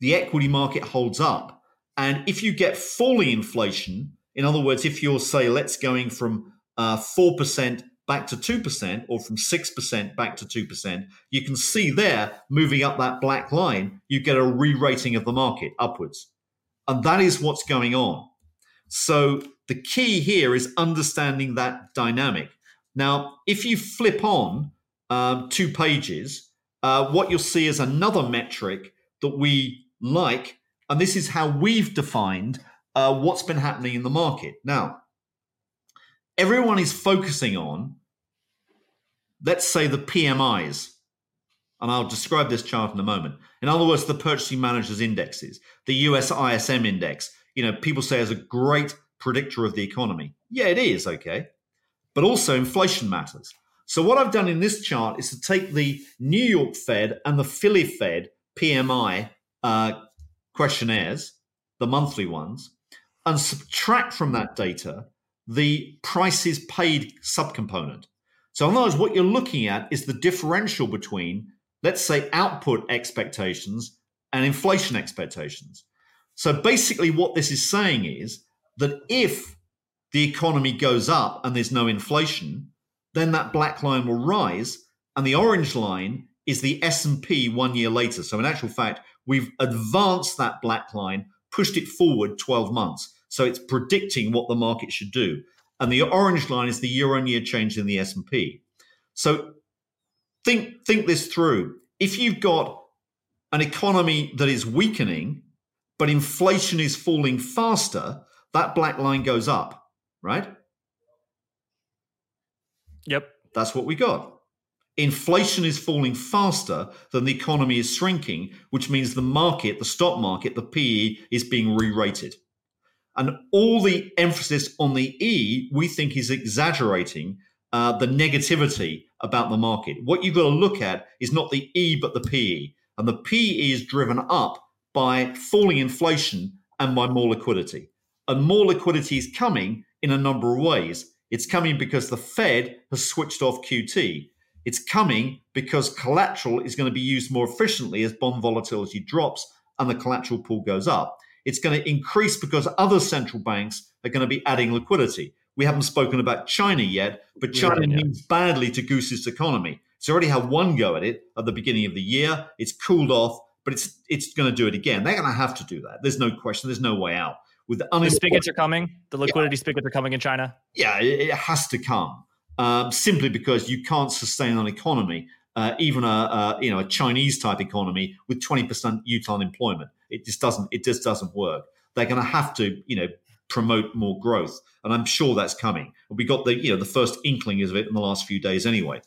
the equity market holds up. And if you get falling inflation, in other words, if you're, say, let's going from uh, 4% back to 2% or from 6% back to 2%, you can see there, moving up that black line, you get a re rating of the market upwards. And that is what's going on. So the key here is understanding that dynamic. Now, if you flip on um, two pages, uh, what you'll see is another metric that we like. And this is how we've defined uh, what's been happening in the market. Now, everyone is focusing on, let's say, the PMIs. And I'll describe this chart in a moment. In other words, the purchasing managers' indexes, the US ISM index, you know, people say is a great predictor of the economy. Yeah, it is, okay. But also inflation matters. So what I've done in this chart is to take the New York Fed and the Philly Fed PMI uh, questionnaires, the monthly ones, and subtract from that data the prices paid subcomponent. So, in other words, what you're looking at is the differential between, let's say, output expectations and inflation expectations. So, basically, what this is saying is that if the economy goes up and there's no inflation, then that black line will rise. and the orange line is the S&P one year later. So in actual fact, we've advanced that black line, pushed it forward 12 months. So it's predicting what the market should do. And the orange line is the year on year change in the S&P. So think think this through. If you've got an economy that is weakening, but inflation is falling faster, that black line goes up, right? Yep. That's what we got. Inflation is falling faster than the economy is shrinking, which means the market, the stock market, the PE is being re rated. And all the emphasis on the E, we think, is exaggerating uh, the negativity about the market. What you've got to look at is not the E, but the PE. And the PE is driven up by falling inflation and by more liquidity. And more liquidity is coming in a number of ways. It's coming because the Fed has switched off QT. It's coming because collateral is going to be used more efficiently as bond volatility drops and the collateral pool goes up. It's going to increase because other central banks are going to be adding liquidity. We haven't spoken about China yet, but China yeah, yeah. needs badly to goose its economy. It's already had one go at it at the beginning of the year. It's cooled off, but it's it's going to do it again. They're going to have to do that. There's no question. There's no way out. With the, the spigots are coming. The liquidity yeah. spigots are coming in China. Yeah, it, it has to come um, simply because you can't sustain an economy, uh, even a, a, you know a Chinese type economy with 20% youth unemployment. It just doesn't. It just doesn't work. They're going to have to you know promote more growth, and I'm sure that's coming. We got the you know the first inkling of it in the last few days anyway.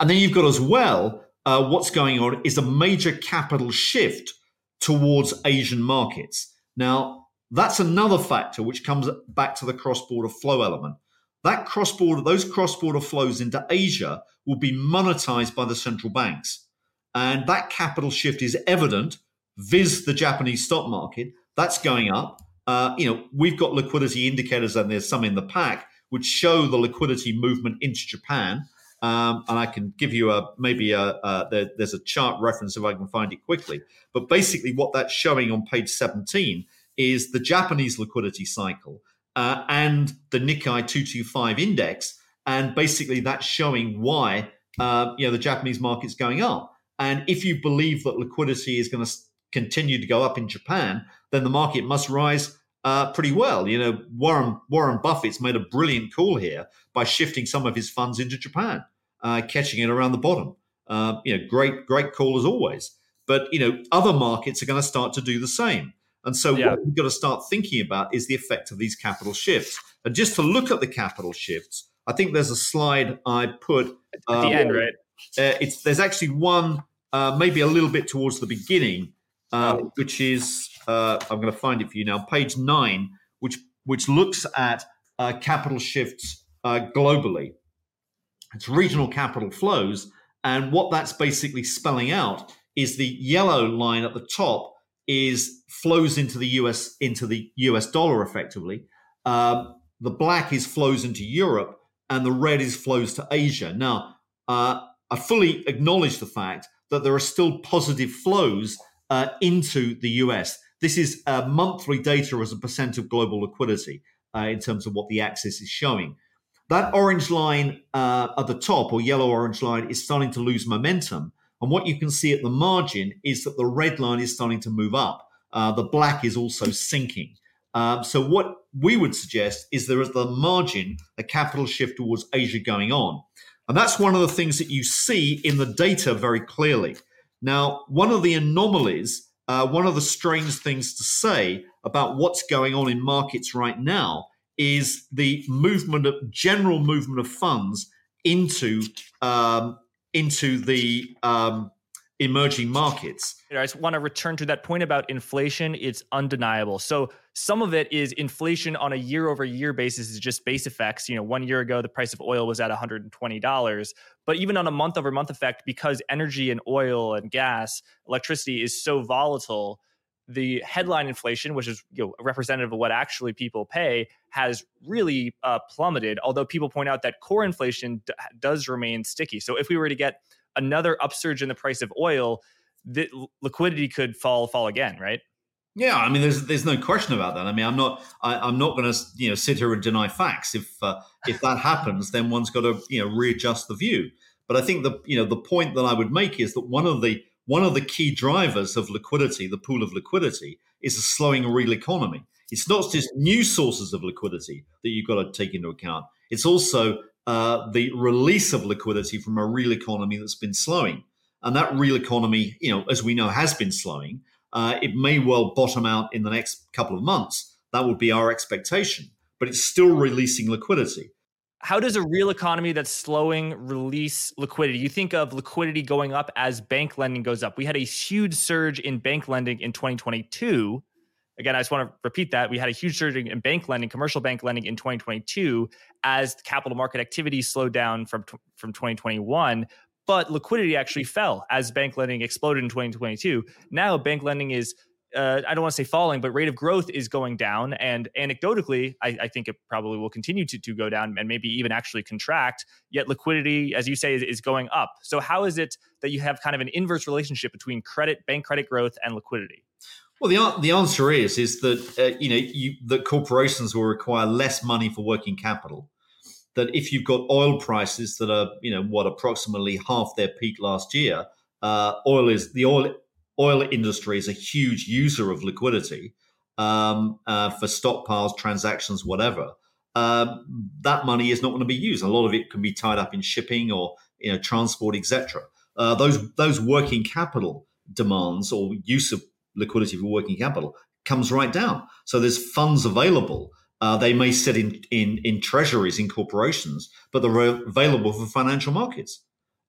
And then you've got as well uh, what's going on is a major capital shift towards Asian markets. Now that's another factor which comes back to the cross-border flow element. That cross-border, those cross-border flows into Asia will be monetized by the central banks, and that capital shift is evident. Viz the Japanese stock market, that's going up uh, you know, we've got liquidity indicators, and there's some in the pack which show the liquidity movement into Japan. Um, and I can give you a maybe a, a there, there's a chart reference if I can find it quickly. But basically, what that's showing on page 17 is the Japanese liquidity cycle uh, and the Nikkei 225 index, and basically that's showing why uh, you know the Japanese market's going up. And if you believe that liquidity is going to continue to go up in Japan, then the market must rise uh, pretty well. You know, Warren Warren Buffett's made a brilliant call here by shifting some of his funds into Japan, uh, catching it around the bottom. Uh, you know, great great call as always. But you know, other markets are going to start to do the same. And so, yeah. what we've got to start thinking about is the effect of these capital shifts. And just to look at the capital shifts, I think there's a slide I put at the uh, end, right? Uh, it's there's actually one, uh, maybe a little bit towards the beginning, uh, which is uh, I'm going to find it for you now, page nine, which which looks at uh, capital shifts uh, globally. It's regional capital flows, and what that's basically spelling out is the yellow line at the top is flows into the US into the US dollar effectively. Um, the black is flows into Europe, and the red is flows to Asia. Now, uh, I fully acknowledge the fact that there are still positive flows uh, into the US. This is uh, monthly data as a percent of global liquidity uh, in terms of what the axis is showing. That orange line uh, at the top, or yellow orange line, is starting to lose momentum. And what you can see at the margin is that the red line is starting to move up. Uh, the black is also sinking. Um, so, what we would suggest is there is the margin, a capital shift towards Asia going on. And that's one of the things that you see in the data very clearly. Now, one of the anomalies, uh, one of the strange things to say about what's going on in markets right now is the movement of general movement of funds into um, into the um, emerging markets. I just want to return to that point about inflation. It's undeniable. So some of it is inflation on a year over year basis is just base effects. You know, one year ago the price of oil was at $120, but even on a month over month effect, because energy and oil and gas, electricity is so volatile, the headline inflation, which is you know, representative of what actually people pay, has really uh, plummeted. Although people point out that core inflation d- does remain sticky. So if we were to get another upsurge in the price of oil, the liquidity could fall fall again, right? Yeah, I mean, there's there's no question about that. I mean, I'm not I, am not going to you know sit here and deny facts. If uh, if that happens, then one's got to you know readjust the view. But I think the you know the point that I would make is that one of the one of the key drivers of liquidity, the pool of liquidity, is a slowing real economy. It's not just new sources of liquidity that you've got to take into account. It's also uh, the release of liquidity from a real economy that's been slowing. And that real economy, you know, as we know, has been slowing. Uh, it may well bottom out in the next couple of months. That would be our expectation, but it's still releasing liquidity. How does a real economy that's slowing release liquidity? You think of liquidity going up as bank lending goes up. We had a huge surge in bank lending in 2022 again, I just want to repeat that we had a huge surge in bank lending, commercial bank lending in 2022 as capital market activity slowed down from from 2021. But liquidity actually fell as bank lending exploded in 2022. Now bank lending is uh, I don't want to say falling, but rate of growth is going down. And anecdotally, I, I, think it probably will continue to, to go down and maybe even actually contract. Yet liquidity, as you say, is, is going up. So how is it that you have kind of an inverse relationship between credit, bank credit growth, and liquidity? Well, the the answer is is that uh, you know you, that corporations will require less money for working capital. That if you've got oil prices that are you know what approximately half their peak last year, uh, oil is the oil oil industry is a huge user of liquidity um, uh, for stockpiles, transactions, whatever. Uh, that money is not going to be used. A lot of it can be tied up in shipping or you know transport, etc. Uh, those those working capital demands or use of liquidity for working capital comes right down. So there's funds available. Uh, they may sit in, in, in treasuries in corporations, but they're available for financial markets.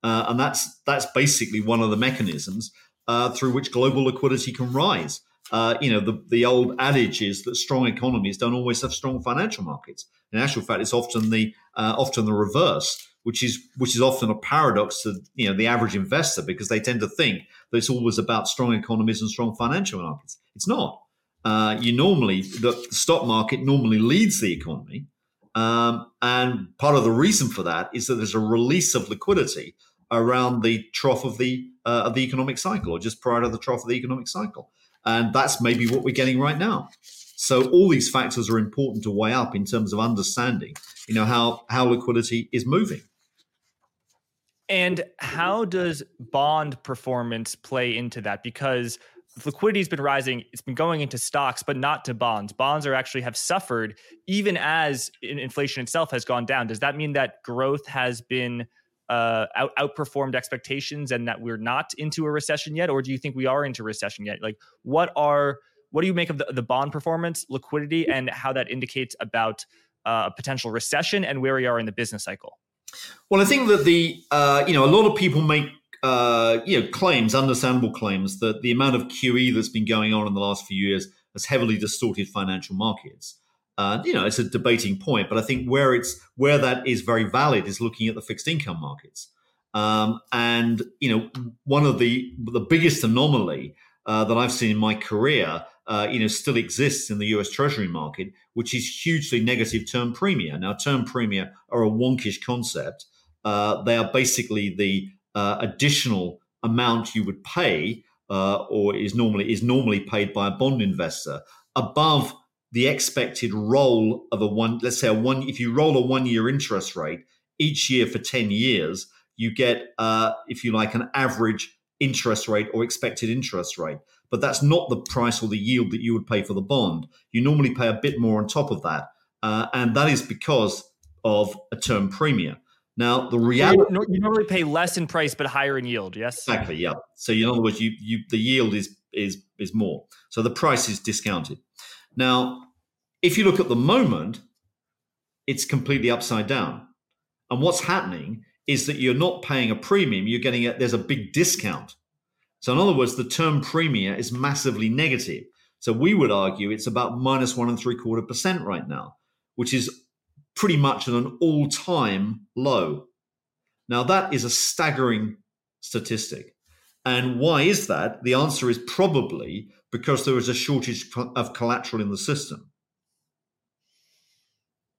Uh, and that's that's basically one of the mechanisms uh, through which global liquidity can rise. Uh, you know, the, the old adage is that strong economies don't always have strong financial markets. In actual fact, it's often the uh, often the reverse which is which is often a paradox to you know the average investor because they tend to think that it's always about strong economies and strong financial markets. It's not. Uh, you normally the stock market normally leads the economy, um, and part of the reason for that is that there's a release of liquidity around the trough of the uh, of the economic cycle, or just prior to the trough of the economic cycle, and that's maybe what we're getting right now. So all these factors are important to weigh up in terms of understanding, you know, how how liquidity is moving. And how does bond performance play into that? Because liquidity has been rising, it's been going into stocks, but not to bonds. Bonds are actually have suffered even as inflation itself has gone down. Does that mean that growth has been uh, out, outperformed expectations and that we're not into a recession yet, or do you think we are into recession yet? Like, what are what do you make of the, the bond performance, liquidity, and how that indicates about uh, a potential recession and where we are in the business cycle? Well, I think that the uh, you know a lot of people make uh, you know claims, understandable claims, that the amount of QE that's been going on in the last few years has heavily distorted financial markets. Uh, you know, it's a debating point, but I think where it's where that is very valid is looking at the fixed income markets. Um, and you know, one of the the biggest anomaly uh, that I've seen in my career uh, you know, still exists in the US Treasury market, which is hugely negative term premia. Now, term premia are a wonkish concept. Uh, they are basically the uh, additional amount you would pay, uh, or is normally is normally paid by a bond investor above the expected roll of a one. Let's say a one. If you roll a one year interest rate each year for ten years, you get, uh, if you like, an average interest rate or expected interest rate but that's not the price or the yield that you would pay for the bond. You normally pay a bit more on top of that. Uh, and that is because of a term premium. Now, the reality you normally pay less in price but higher in yield. Yes, exactly. Yeah. So, in other words, you you the yield is is is more. So the price is discounted. Now, if you look at the moment, it's completely upside down. And what's happening is that you're not paying a premium. You're getting a, there's a big discount so, in other words, the term premium is massively negative. So, we would argue it's about minus one and three quarter percent right now, which is pretty much at an all time low. Now, that is a staggering statistic. And why is that? The answer is probably because there is a shortage of collateral in the system.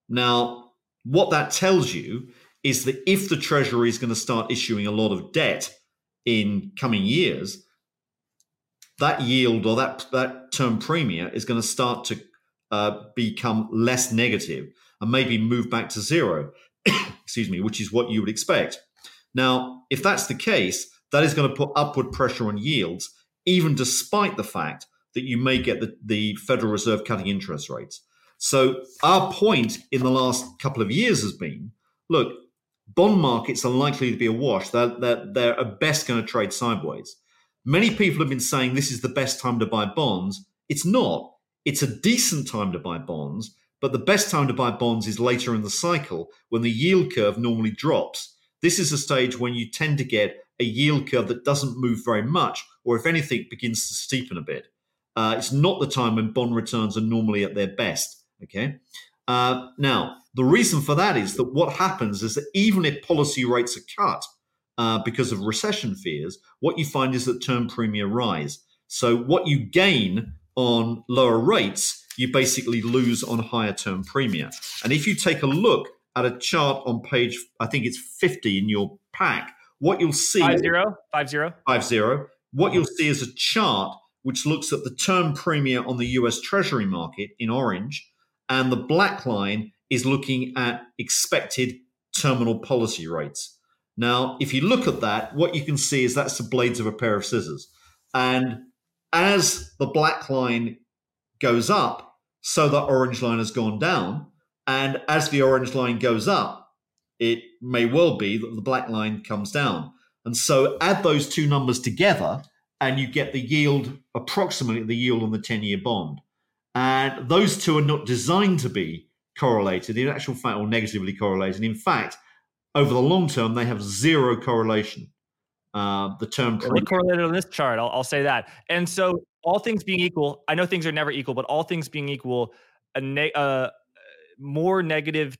Now, what that tells you is that if the Treasury is going to start issuing a lot of debt in coming years, that yield or that that term premium is going to start to uh, become less negative and maybe move back to zero. excuse me, which is what you would expect. Now, if that's the case, that is going to put upward pressure on yields, even despite the fact that you may get the, the Federal Reserve cutting interest rates. So, our point in the last couple of years has been look, bond markets are likely to be awash. They're, they're, they're at best going to trade sideways. Many people have been saying this is the best time to buy bonds. It's not. It's a decent time to buy bonds, but the best time to buy bonds is later in the cycle when the yield curve normally drops. This is a stage when you tend to get a yield curve that doesn't move very much, or if anything, begins to steepen a bit. Uh, it's not the time when bond returns are normally at their best. Okay. Uh, now, the reason for that is that what happens is that even if policy rates are cut uh, because of recession fears, what you find is that term premia rise. So, what you gain on lower rates, you basically lose on higher term premia. And if you take a look at a chart on page, I think it's 50 in your pack, what you'll see. Five zero, five zero, five zero. What you'll see is a chart which looks at the term premia on the US Treasury market in orange, and the black line is looking at expected terminal policy rates. Now, if you look at that, what you can see is that's the blades of a pair of scissors. And as the black line goes up, so the orange line has gone down. And as the orange line goes up, it may well be that the black line comes down. And so add those two numbers together, and you get the yield, approximately the yield on the 10 year bond. And those two are not designed to be correlated, in actual fact, or negatively correlated. In fact, over the long term, they have zero correlation. Uh, the term well, correlated on this chart, I'll, I'll say that. And so, all things being equal, I know things are never equal, but all things being equal, a ne- uh, more negative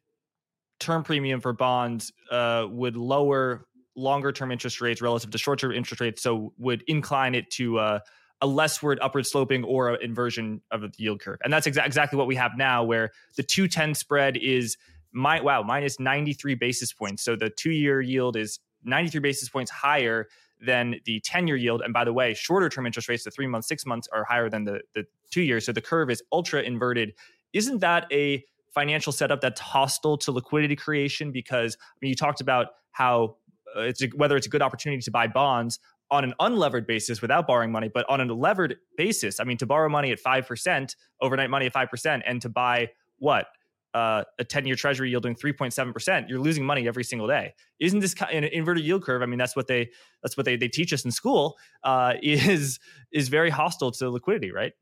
term premium for bonds uh, would lower longer term interest rates relative to short term interest rates, so would incline it to uh, a lessward upward sloping or an inversion of the yield curve. And that's exa- exactly what we have now, where the 210 spread is my wow minus 93 basis points. So the two year yield is 93 basis points higher than the 10 year yield. And by the way, shorter term interest rates, the three months, six months, are higher than the, the two years. So the curve is ultra inverted. Isn't that a financial setup that's hostile to liquidity creation? Because I mean, you talked about how uh, it's a, whether it's a good opportunity to buy bonds on an unlevered basis without borrowing money, but on a levered basis. I mean, to borrow money at 5%, overnight money at 5%, and to buy what? Uh, a 10 year treasury yielding 3.7%, you're losing money every single day. Isn't this an inverted yield curve? I mean, that's what they that's what they, they teach us in school. Uh, is is very hostile to liquidity, right?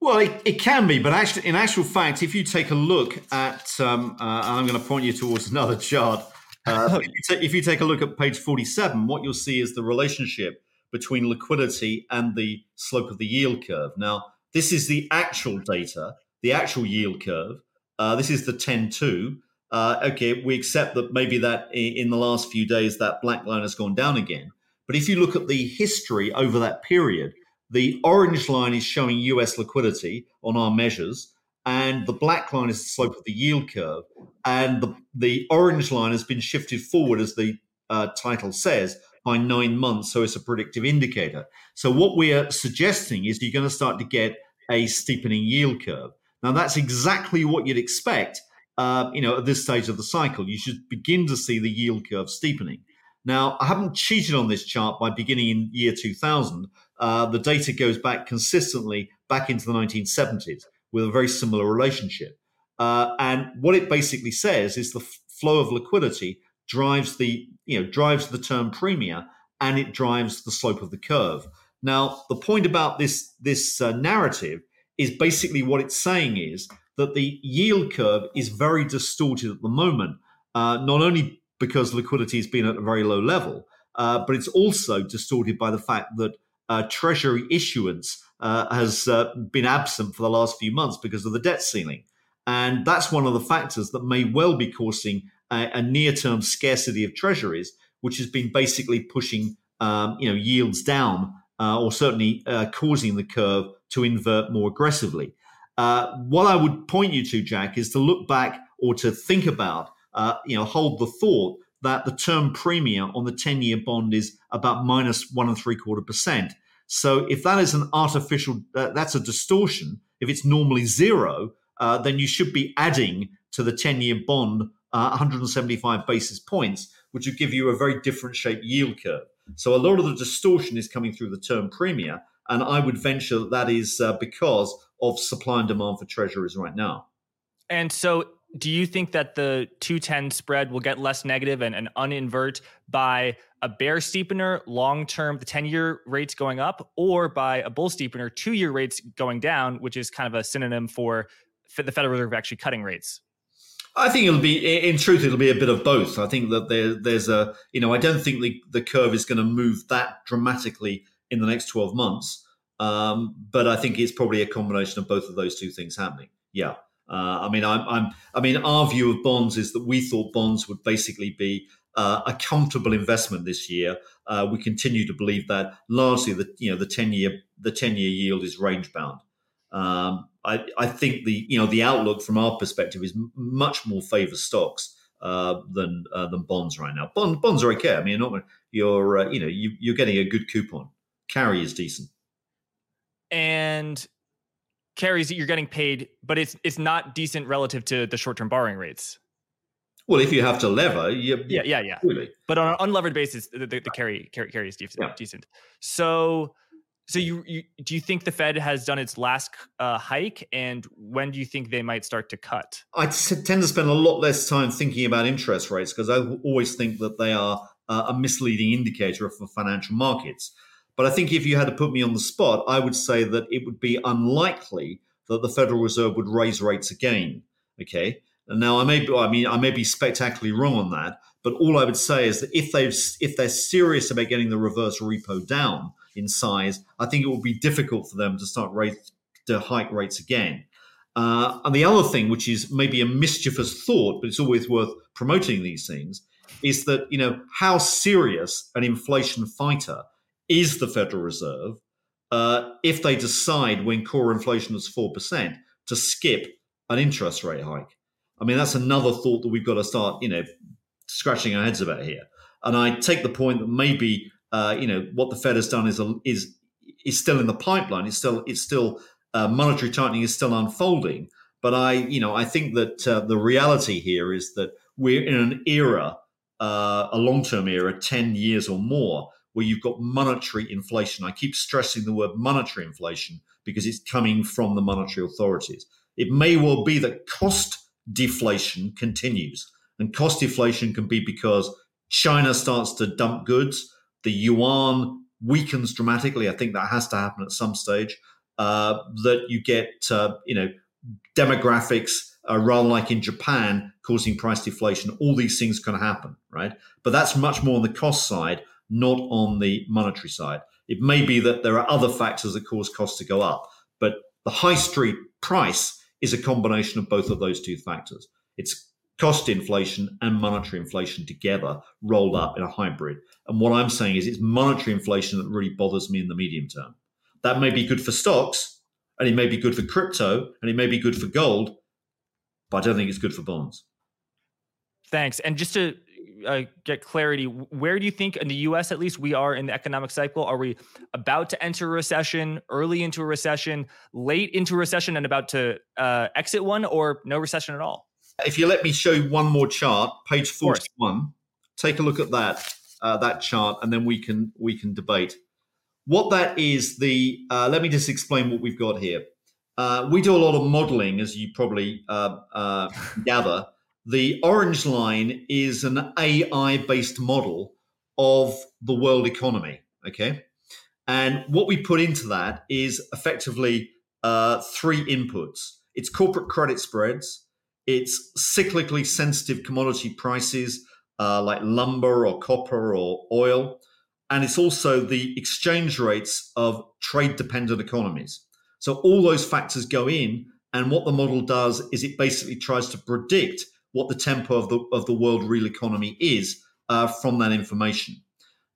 Well, it, it, can be, but actually, in actual fact, if you take a look at, um, uh, and I'm going to point you towards another chart. Uh, if, you t- if you take a look at page 47, what you'll see is the relationship between liquidity and the slope of the yield curve. Now, this is the actual data, the actual yield curve. Uh, this is the 10-2. Uh, okay, we accept that maybe that in the last few days that black line has gone down again. But if you look at the history over that period, the orange line is showing US liquidity on our measures, and the black line is the slope of the yield curve. And the, the orange line has been shifted forward, as the uh, title says, by nine months. So it's a predictive indicator. So what we are suggesting is you're going to start to get a steepening yield curve. Now that's exactly what you'd expect. Uh, you know, at this stage of the cycle, you should begin to see the yield curve steepening. Now, I haven't cheated on this chart by beginning in year 2000. Uh, the data goes back consistently back into the 1970s with a very similar relationship. Uh, and what it basically says is the f- flow of liquidity drives the you know drives the term premia and it drives the slope of the curve. Now, the point about this this uh, narrative is basically what it's saying is that the yield curve is very distorted at the moment, uh, not only because liquidity has been at a very low level, uh, but it's also distorted by the fact that uh, treasury issuance uh, has uh, been absent for the last few months because of the debt ceiling. And that's one of the factors that may well be causing a, a near term scarcity of treasuries, which has been basically pushing um, you know, yields down uh, or certainly uh, causing the curve to invert more aggressively. Uh, what I would point you to, Jack, is to look back or to think about, you know, hold the thought that the term premium on the 10 year bond is about minus one and three quarter percent. So if that is an artificial, uh, that's a distortion. If it's normally zero, uh, then you should be adding to the 10 year bond uh, 175 basis points. which would give you a very different shaped yield curve. So a lot of the distortion is coming through the term premium, and I would venture that that is uh, because of supply and demand for treasuries right now. And so, do you think that the 210 spread will get less negative and, and uninvert by a bear steepener long term, the 10 year rates going up, or by a bull steepener, two year rates going down, which is kind of a synonym for the Federal Reserve actually cutting rates? I think it'll be, in truth, it'll be a bit of both. I think that there, there's a, you know, I don't think the, the curve is going to move that dramatically in the next 12 months. Um, but I think it's probably a combination of both of those two things happening. Yeah. Uh, I mean, I'm, I'm, I mean, our view of bonds is that we thought bonds would basically be uh, a comfortable investment this year. Uh, we continue to believe that largely the you know the ten year the ten year yield is range bound. Um, I, I think the you know the outlook from our perspective is much more favours stocks uh, than uh, than bonds right now. Bond, bonds are okay. I mean, you're, not, you're uh, you know you, you're getting a good coupon. Carry is decent, and carries that you're getting paid, but it's it's not decent relative to the short term borrowing rates. Well, if you have to lever, you, yeah, yeah, yeah. Really. But on an unlevered basis, the, the, the carry, carry carry is decent. Yeah. decent. So, so you, you do you think the Fed has done its last uh, hike, and when do you think they might start to cut? I tend to spend a lot less time thinking about interest rates because I always think that they are uh, a misleading indicator for financial markets. But I think if you had to put me on the spot, I would say that it would be unlikely that the Federal Reserve would raise rates again. Okay. Now I may, be, I mean, I may be spectacularly wrong on that, but all I would say is that if they if they're serious about getting the reverse repo down in size, I think it will be difficult for them to start rate to hike rates again. Uh, and the other thing, which is maybe a mischievous thought, but it's always worth promoting these things, is that you know how serious an inflation fighter is the Federal Reserve uh, if they decide when core inflation is four percent to skip an interest rate hike. I mean, that's another thought that we've got to start, you know, scratching our heads about here. And I take the point that maybe, uh, you know, what the Fed has done is is is still in the pipeline. It's still it's still uh, monetary tightening is still unfolding. But I, you know, I think that uh, the reality here is that we're in an era, uh, a long term era, ten years or more, where you've got monetary inflation. I keep stressing the word monetary inflation because it's coming from the monetary authorities. It may well be that cost deflation continues. And cost deflation can be because China starts to dump goods, the yuan weakens dramatically. I think that has to happen at some stage. Uh, that you get, uh, you know, demographics, uh, rather like in Japan, causing price deflation. All these things can happen, right? But that's much more on the cost side, not on the monetary side. It may be that there are other factors that cause costs to go up, but the high street price is a combination of both of those two factors. It's cost inflation and monetary inflation together rolled up in a hybrid. And what I'm saying is it's monetary inflation that really bothers me in the medium term. That may be good for stocks and it may be good for crypto and it may be good for gold, but I don't think it's good for bonds. Thanks. And just to uh, get clarity, where do you think in the U.S. at least we are in the economic cycle? Are we about to enter a recession, early into a recession, late into a recession, and about to uh, exit one, or no recession at all? If you let me show you one more chart, page forty-one, take a look at that uh, that chart, and then we can we can debate what that is. The uh, let me just explain what we've got here. Uh, we do a lot of modeling, as you probably uh, gather. The orange line is an AI based model of the world economy. Okay. And what we put into that is effectively uh, three inputs it's corporate credit spreads, it's cyclically sensitive commodity prices uh, like lumber or copper or oil, and it's also the exchange rates of trade dependent economies. So all those factors go in. And what the model does is it basically tries to predict what the tempo of the of the world real economy is uh, from that information.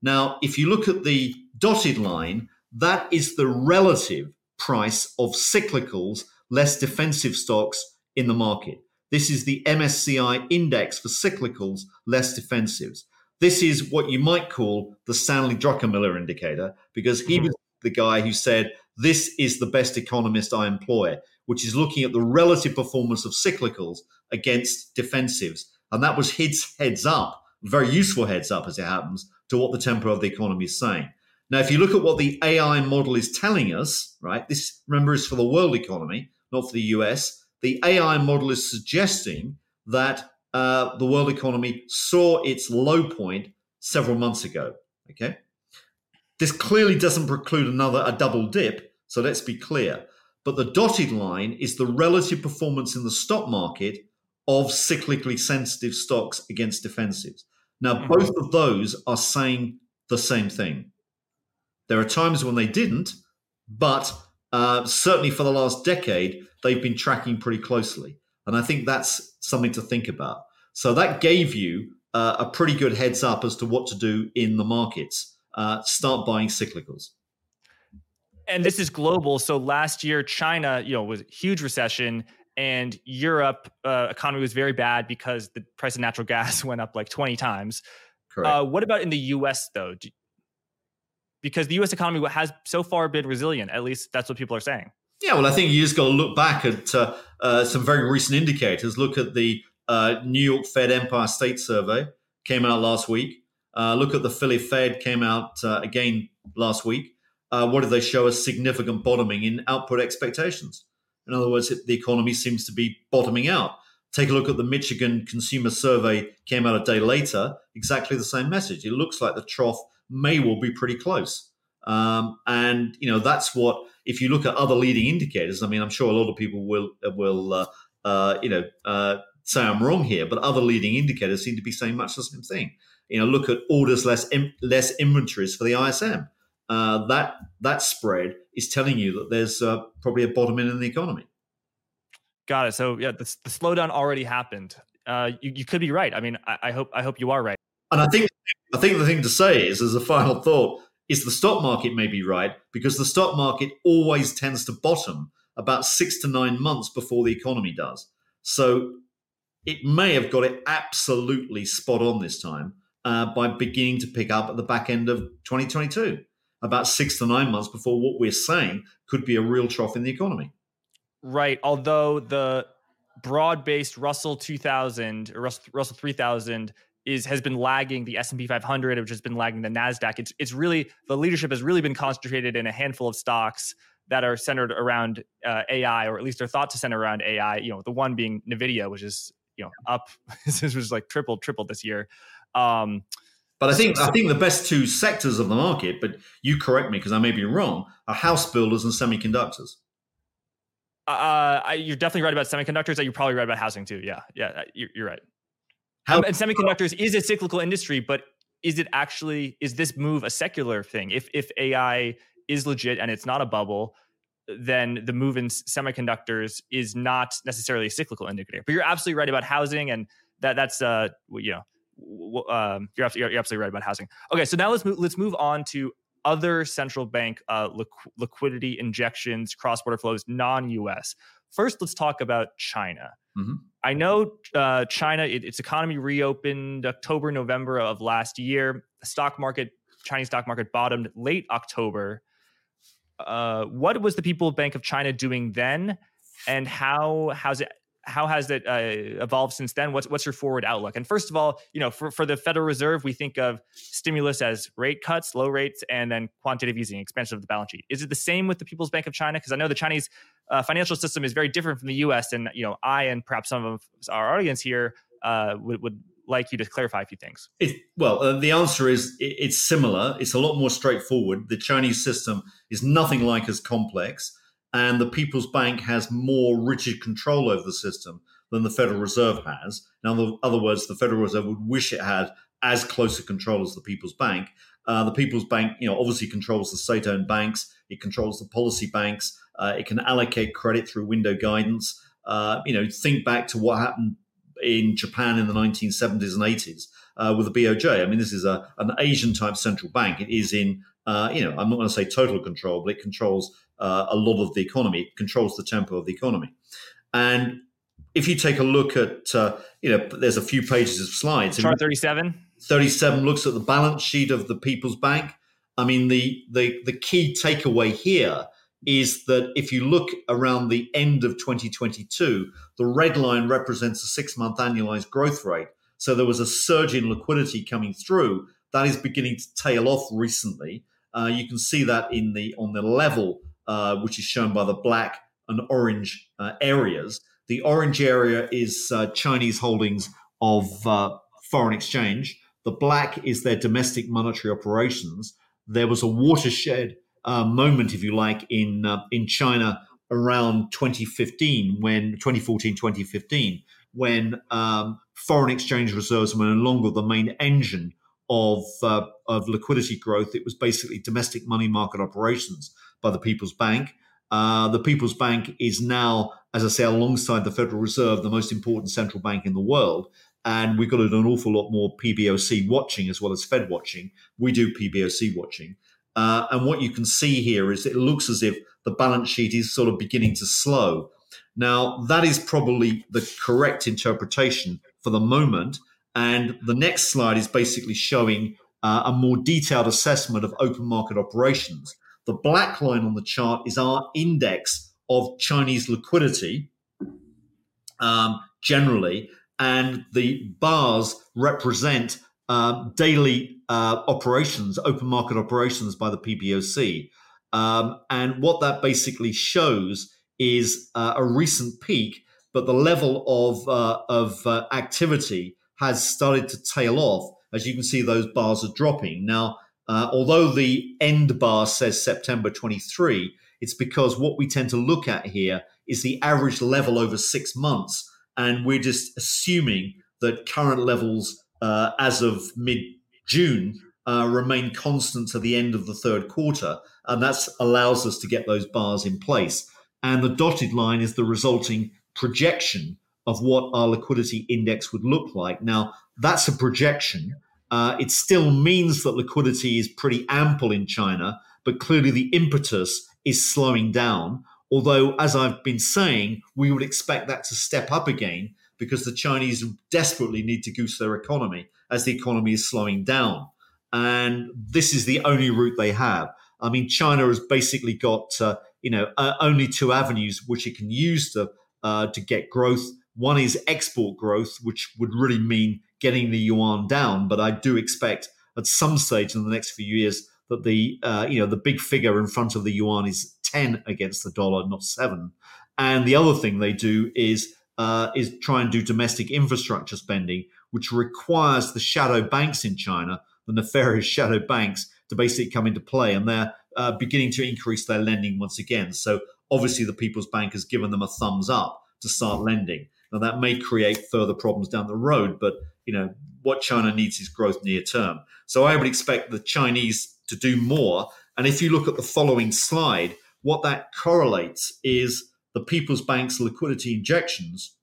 Now, if you look at the dotted line, that is the relative price of cyclicals less defensive stocks in the market. This is the MSCI index for cyclicals less defensives. This is what you might call the Stanley Druckenmiller indicator because he mm-hmm. was the guy who said, This is the best economist I employ, which is looking at the relative performance of cyclicals against defensives. And that was his heads up very useful heads up as it happens to what the tempo of the economy is saying. Now, if you look at what the AI model is telling us, right, this remember is for the world economy, not for the US. The AI model is suggesting that uh, the world economy saw its low point several months ago. Okay, this clearly doesn't preclude another a double dip. So let's be clear. But the dotted line is the relative performance in the stock market of cyclically sensitive stocks against defensives. Now, mm-hmm. both of those are saying the same thing. There are times when they didn't, but uh, certainly for the last decade, they've been tracking pretty closely. And I think that's something to think about. So that gave you uh, a pretty good heads up as to what to do in the markets. Uh, start buying cyclicals. And this is global. So last year, China, you know, was huge recession, and Europe uh, economy was very bad because the price of natural gas went up like twenty times. Correct. Uh, what about in the U.S. though? Do, because the U.S. economy has so far been resilient. At least that's what people are saying. Yeah, well, I think you just got to look back at uh, uh, some very recent indicators. Look at the uh, New York Fed Empire State Survey came out last week. Uh, look at the Philly Fed came out uh, again last week. Uh, what did they show? A significant bottoming in output expectations. In other words, the economy seems to be bottoming out. Take a look at the Michigan Consumer Survey, came out a day later, exactly the same message. It looks like the trough may well be pretty close. Um, and you know that's what if you look at other leading indicators. I mean, I'm sure a lot of people will will uh, uh, you know uh, say I'm wrong here, but other leading indicators seem to be saying much the same thing. You know, look at orders less less inventories for the ISM. Uh, that that spread is telling you that there's uh, probably a bottoming in the economy. Got it. So yeah, the, the slowdown already happened. Uh, you, you could be right. I mean, I, I hope I hope you are right. And I think I think the thing to say is, as a final thought, is the stock market may be right because the stock market always tends to bottom about six to nine months before the economy does. So it may have got it absolutely spot on this time uh, by beginning to pick up at the back end of 2022, about six to nine months before what we're saying could be a real trough in the economy. Right. Although the broad based Russell 2000 or Russell 3000 is has been lagging the S&P 500 which has been lagging the Nasdaq it's it's really the leadership has really been concentrated in a handful of stocks that are centered around uh, AI or at least are thought to center around AI you know the one being Nvidia which is you know up this was like tripled tripled this year um, but I think I think the best two sectors of the market, but you correct me because I may be wrong, are house builders and semiconductors. Uh, I, you're definitely right about semiconductors. That You're probably right about housing too. Yeah, yeah, you're, you're right. How, um, and semiconductors is a cyclical industry, but is it actually is this move a secular thing? If if AI is legit and it's not a bubble, then the move in semiconductors is not necessarily a cyclical indicator. But you're absolutely right about housing, and that that's uh you know um, you're, absolutely, you're absolutely right about housing. Okay, so now let's move, let's move on to other central bank uh, liqu- liquidity injections, cross border flows, non US. First, let's talk about China. Mm-hmm. I know uh, China, it, its economy reopened October, November of last year. The stock market, Chinese stock market bottomed late October. Uh, what was the People Bank of China doing then, and how has it how has it uh, evolved since then? What's what's your forward outlook? And first of all, you know, for, for the Federal Reserve, we think of stimulus as rate cuts, low rates, and then quantitative easing, expansion of the balance sheet. Is it the same with the People's Bank of China? Because I know the Chinese uh, financial system is very different from the U.S. And you know, I and perhaps some of our audience here uh, would, would like you to clarify a few things. It, well, uh, the answer is it, it's similar. It's a lot more straightforward. The Chinese system is nothing like as complex and the People's Bank has more rigid control over the system than the Federal Reserve has. Now, in other words, the Federal Reserve would wish it had as close a control as the People's Bank. Uh, the People's Bank, you know, obviously controls the state-owned banks. It controls the policy banks. Uh, it can allocate credit through window guidance. Uh, you know, think back to what happened in Japan in the 1970s and 80s uh, with the BOJ. I mean, this is a, an Asian type central bank. It is in, uh, you know, I'm not going to say total control, but it controls uh, a lot of the economy. It controls the tempo of the economy. And if you take a look at, uh, you know, there's a few pages of slides. Chart 37. 37 looks at the balance sheet of the People's Bank. I mean, the, the, the key takeaway here is that if you look around the end of 2022, the red line represents a six month annualized growth rate So there was a surge in liquidity coming through. That is beginning to tail off recently. Uh, you can see that in the on the level, uh, which is shown by the black and orange uh, areas. The orange area is uh, Chinese holdings of uh, foreign exchange. The black is their domestic monetary operations. There was a watershed uh, moment, if you like, in in China around 2015 when 2014 2015 when um, foreign exchange reserves were no longer the main engine of uh, of liquidity growth it was basically domestic money market operations by the people's bank uh, the people's bank is now as i say alongside the federal reserve the most important central bank in the world and we've got to do an awful lot more pboc watching as well as fed watching we do pboc watching uh, and what you can see here is it looks as if the balance sheet is sort of beginning to slow. Now, that is probably the correct interpretation for the moment. And the next slide is basically showing uh, a more detailed assessment of open market operations. The black line on the chart is our index of Chinese liquidity um, generally, and the bars represent uh, daily uh, operations, open market operations by the PBOC. Um, and what that basically shows is uh, a recent peak, but the level of, uh, of uh, activity has started to tail off. As you can see, those bars are dropping. Now, uh, although the end bar says September 23, it's because what we tend to look at here is the average level over six months. And we're just assuming that current levels uh, as of mid June uh, remain constant to the end of the third quarter. And that allows us to get those bars in place. And the dotted line is the resulting projection of what our liquidity index would look like. Now, that's a projection. Uh, it still means that liquidity is pretty ample in China, but clearly the impetus is slowing down. Although, as I've been saying, we would expect that to step up again because the Chinese desperately need to goose their economy as the economy is slowing down. And this is the only route they have. I mean, China has basically got uh, you know uh, only two avenues which it can use to uh, to get growth. One is export growth, which would really mean getting the yuan down. But I do expect at some stage in the next few years that the uh, you know the big figure in front of the yuan is ten against the dollar, not seven. And the other thing they do is uh, is try and do domestic infrastructure spending, which requires the shadow banks in China, the nefarious shadow banks, to basically come into play. And they're uh, beginning to increase their lending once again. So obviously, the People's Bank has given them a thumbs up to start lending. Now that may create further problems down the road, but you know what China needs is growth near term. So I would expect the Chinese to do more. And if you look at the following slide, what that correlates is the People's Bank's liquidity injections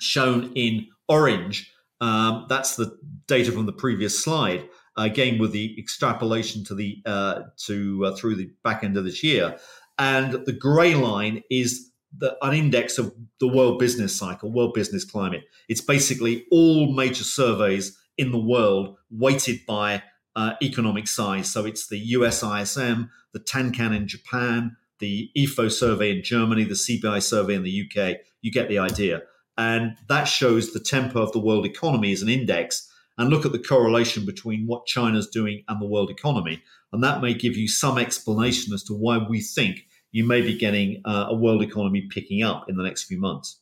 shown in orange. Um, that's the data from the previous slide. Again, with the extrapolation to the uh, to uh, through the back end of this year, and the grey line is the, an index of the world business cycle, world business climate. It's basically all major surveys in the world weighted by uh, economic size. So it's the US ISM, the Tankan in Japan, the IFO survey in Germany, the CBI survey in the UK. You get the idea. And that shows the tempo of the world economy as an index and look at the correlation between what China's doing and the world economy. And that may give you some explanation as to why we think you may be getting uh, a world economy picking up in the next few months.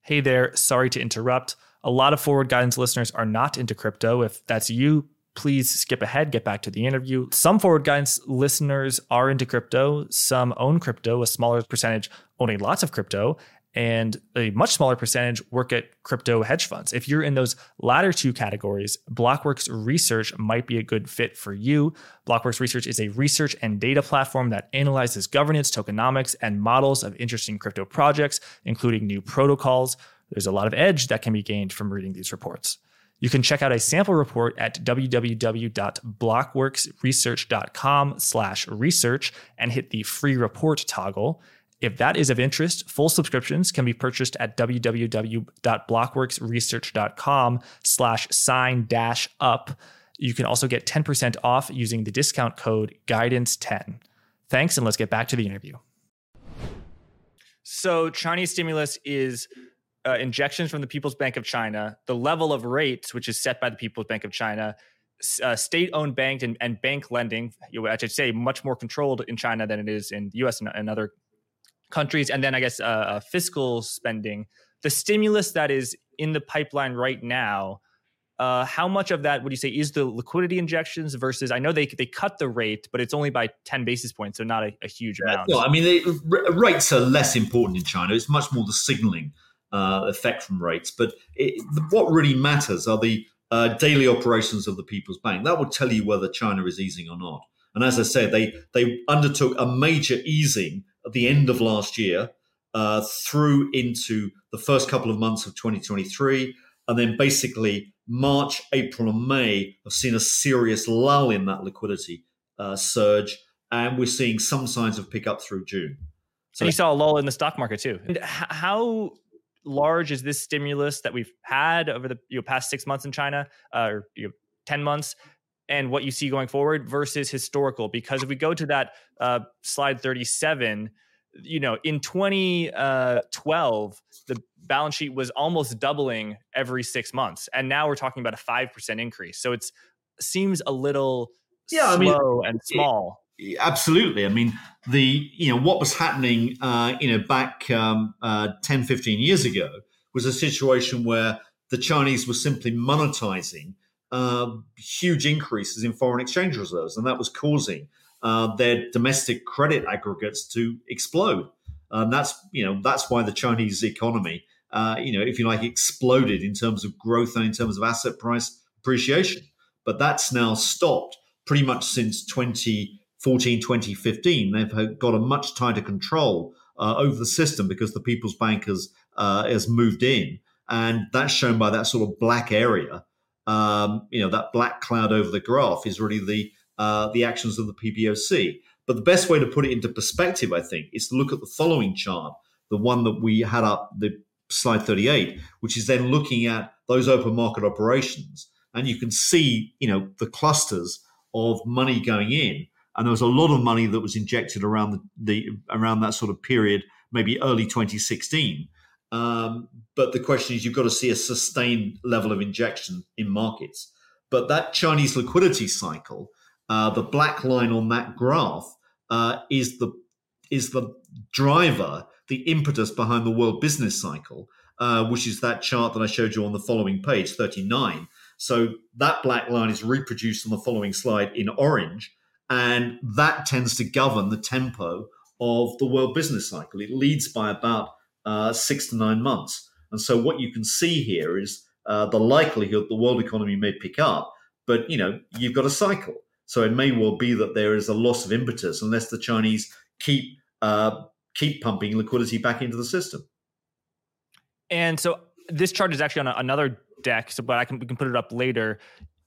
Hey there, sorry to interrupt. A lot of forward guidance listeners are not into crypto. If that's you, please skip ahead, get back to the interview. Some forward guidance listeners are into crypto, some own crypto, a smaller percentage owning lots of crypto, and a much smaller percentage work at crypto hedge funds. If you're in those latter two categories, Blockworks Research might be a good fit for you. Blockworks Research is a research and data platform that analyzes governance, tokenomics, and models of interesting crypto projects, including new protocols. There's a lot of edge that can be gained from reading these reports. You can check out a sample report at www.blockworksresearch.com slash research and hit the free report toggle. If that is of interest, full subscriptions can be purchased at www.blockworksresearch.com slash sign dash up. You can also get 10% off using the discount code guidance10. Thanks, and let's get back to the interview. So, Chinese stimulus is uh, injections from the People's Bank of China, the level of rates, which is set by the People's Bank of China, uh, state-owned bank and, and bank lending, I should say, much more controlled in China than it is in the U.S. and, and other countries, and then I guess uh, uh, fiscal spending. The stimulus that is in the pipeline right now uh, how much of that would you say is the liquidity injections versus? I know they they cut the rate, but it's only by ten basis points, so not a, a huge amount. Well, I mean, they, rates are less important in China. It's much more the signaling uh, effect from rates. But it, what really matters are the uh, daily operations of the People's Bank. That will tell you whether China is easing or not. And as I said, they they undertook a major easing at the end of last year uh, through into the first couple of months of 2023, and then basically March, April, and May have seen a serious lull in that liquidity uh, surge, and we're seeing some signs of pickup through June. So and you saw a lull in the stock market too. And how large is this stimulus that we've had over the you know, past six months in China, uh, or you know, ten months? And what you see going forward versus historical because if we go to that uh, slide 37 you know, in 2012, uh, the balance sheet was almost doubling every six months, and now we're talking about a five percent increase. So it seems a little yeah, slow I mean, and small. It, absolutely. I mean, the you know what was happening, uh, you know, back um, uh, 10, 15 years ago was a situation where the Chinese were simply monetizing uh, huge increases in foreign exchange reserves, and that was causing uh, their domestic credit aggregates to explode. And that's you know that's why the Chinese economy, uh, you know, if you like, exploded in terms of growth and in terms of asset price appreciation. But that's now stopped pretty much since 2014, 2015. They've got a much tighter control uh, over the system because the People's Bank has uh, has moved in, and that's shown by that sort of black area. Um, you know, that black cloud over the graph is really the uh, the actions of the PBOC. But the best way to put it into perspective, I think, is to look at the following chart, the one that we had up, the slide 38, which is then looking at those open market operations. And you can see, you know, the clusters of money going in. And there was a lot of money that was injected around the, the around that sort of period, maybe early 2016. Um, but the question is, you've got to see a sustained level of injection in markets. But that Chinese liquidity cycle uh, the black line on that graph uh, is the is the driver, the impetus behind the world business cycle, uh, which is that chart that I showed you on the following page, 39. So that black line is reproduced on the following slide in orange, and that tends to govern the tempo of the world business cycle. It leads by about uh, six to nine months. And so what you can see here is uh, the likelihood the world economy may pick up, but you know you've got a cycle. So it may well be that there is a loss of impetus unless the Chinese keep uh, keep pumping liquidity back into the system. And so this chart is actually on another deck, so but I can we can put it up later.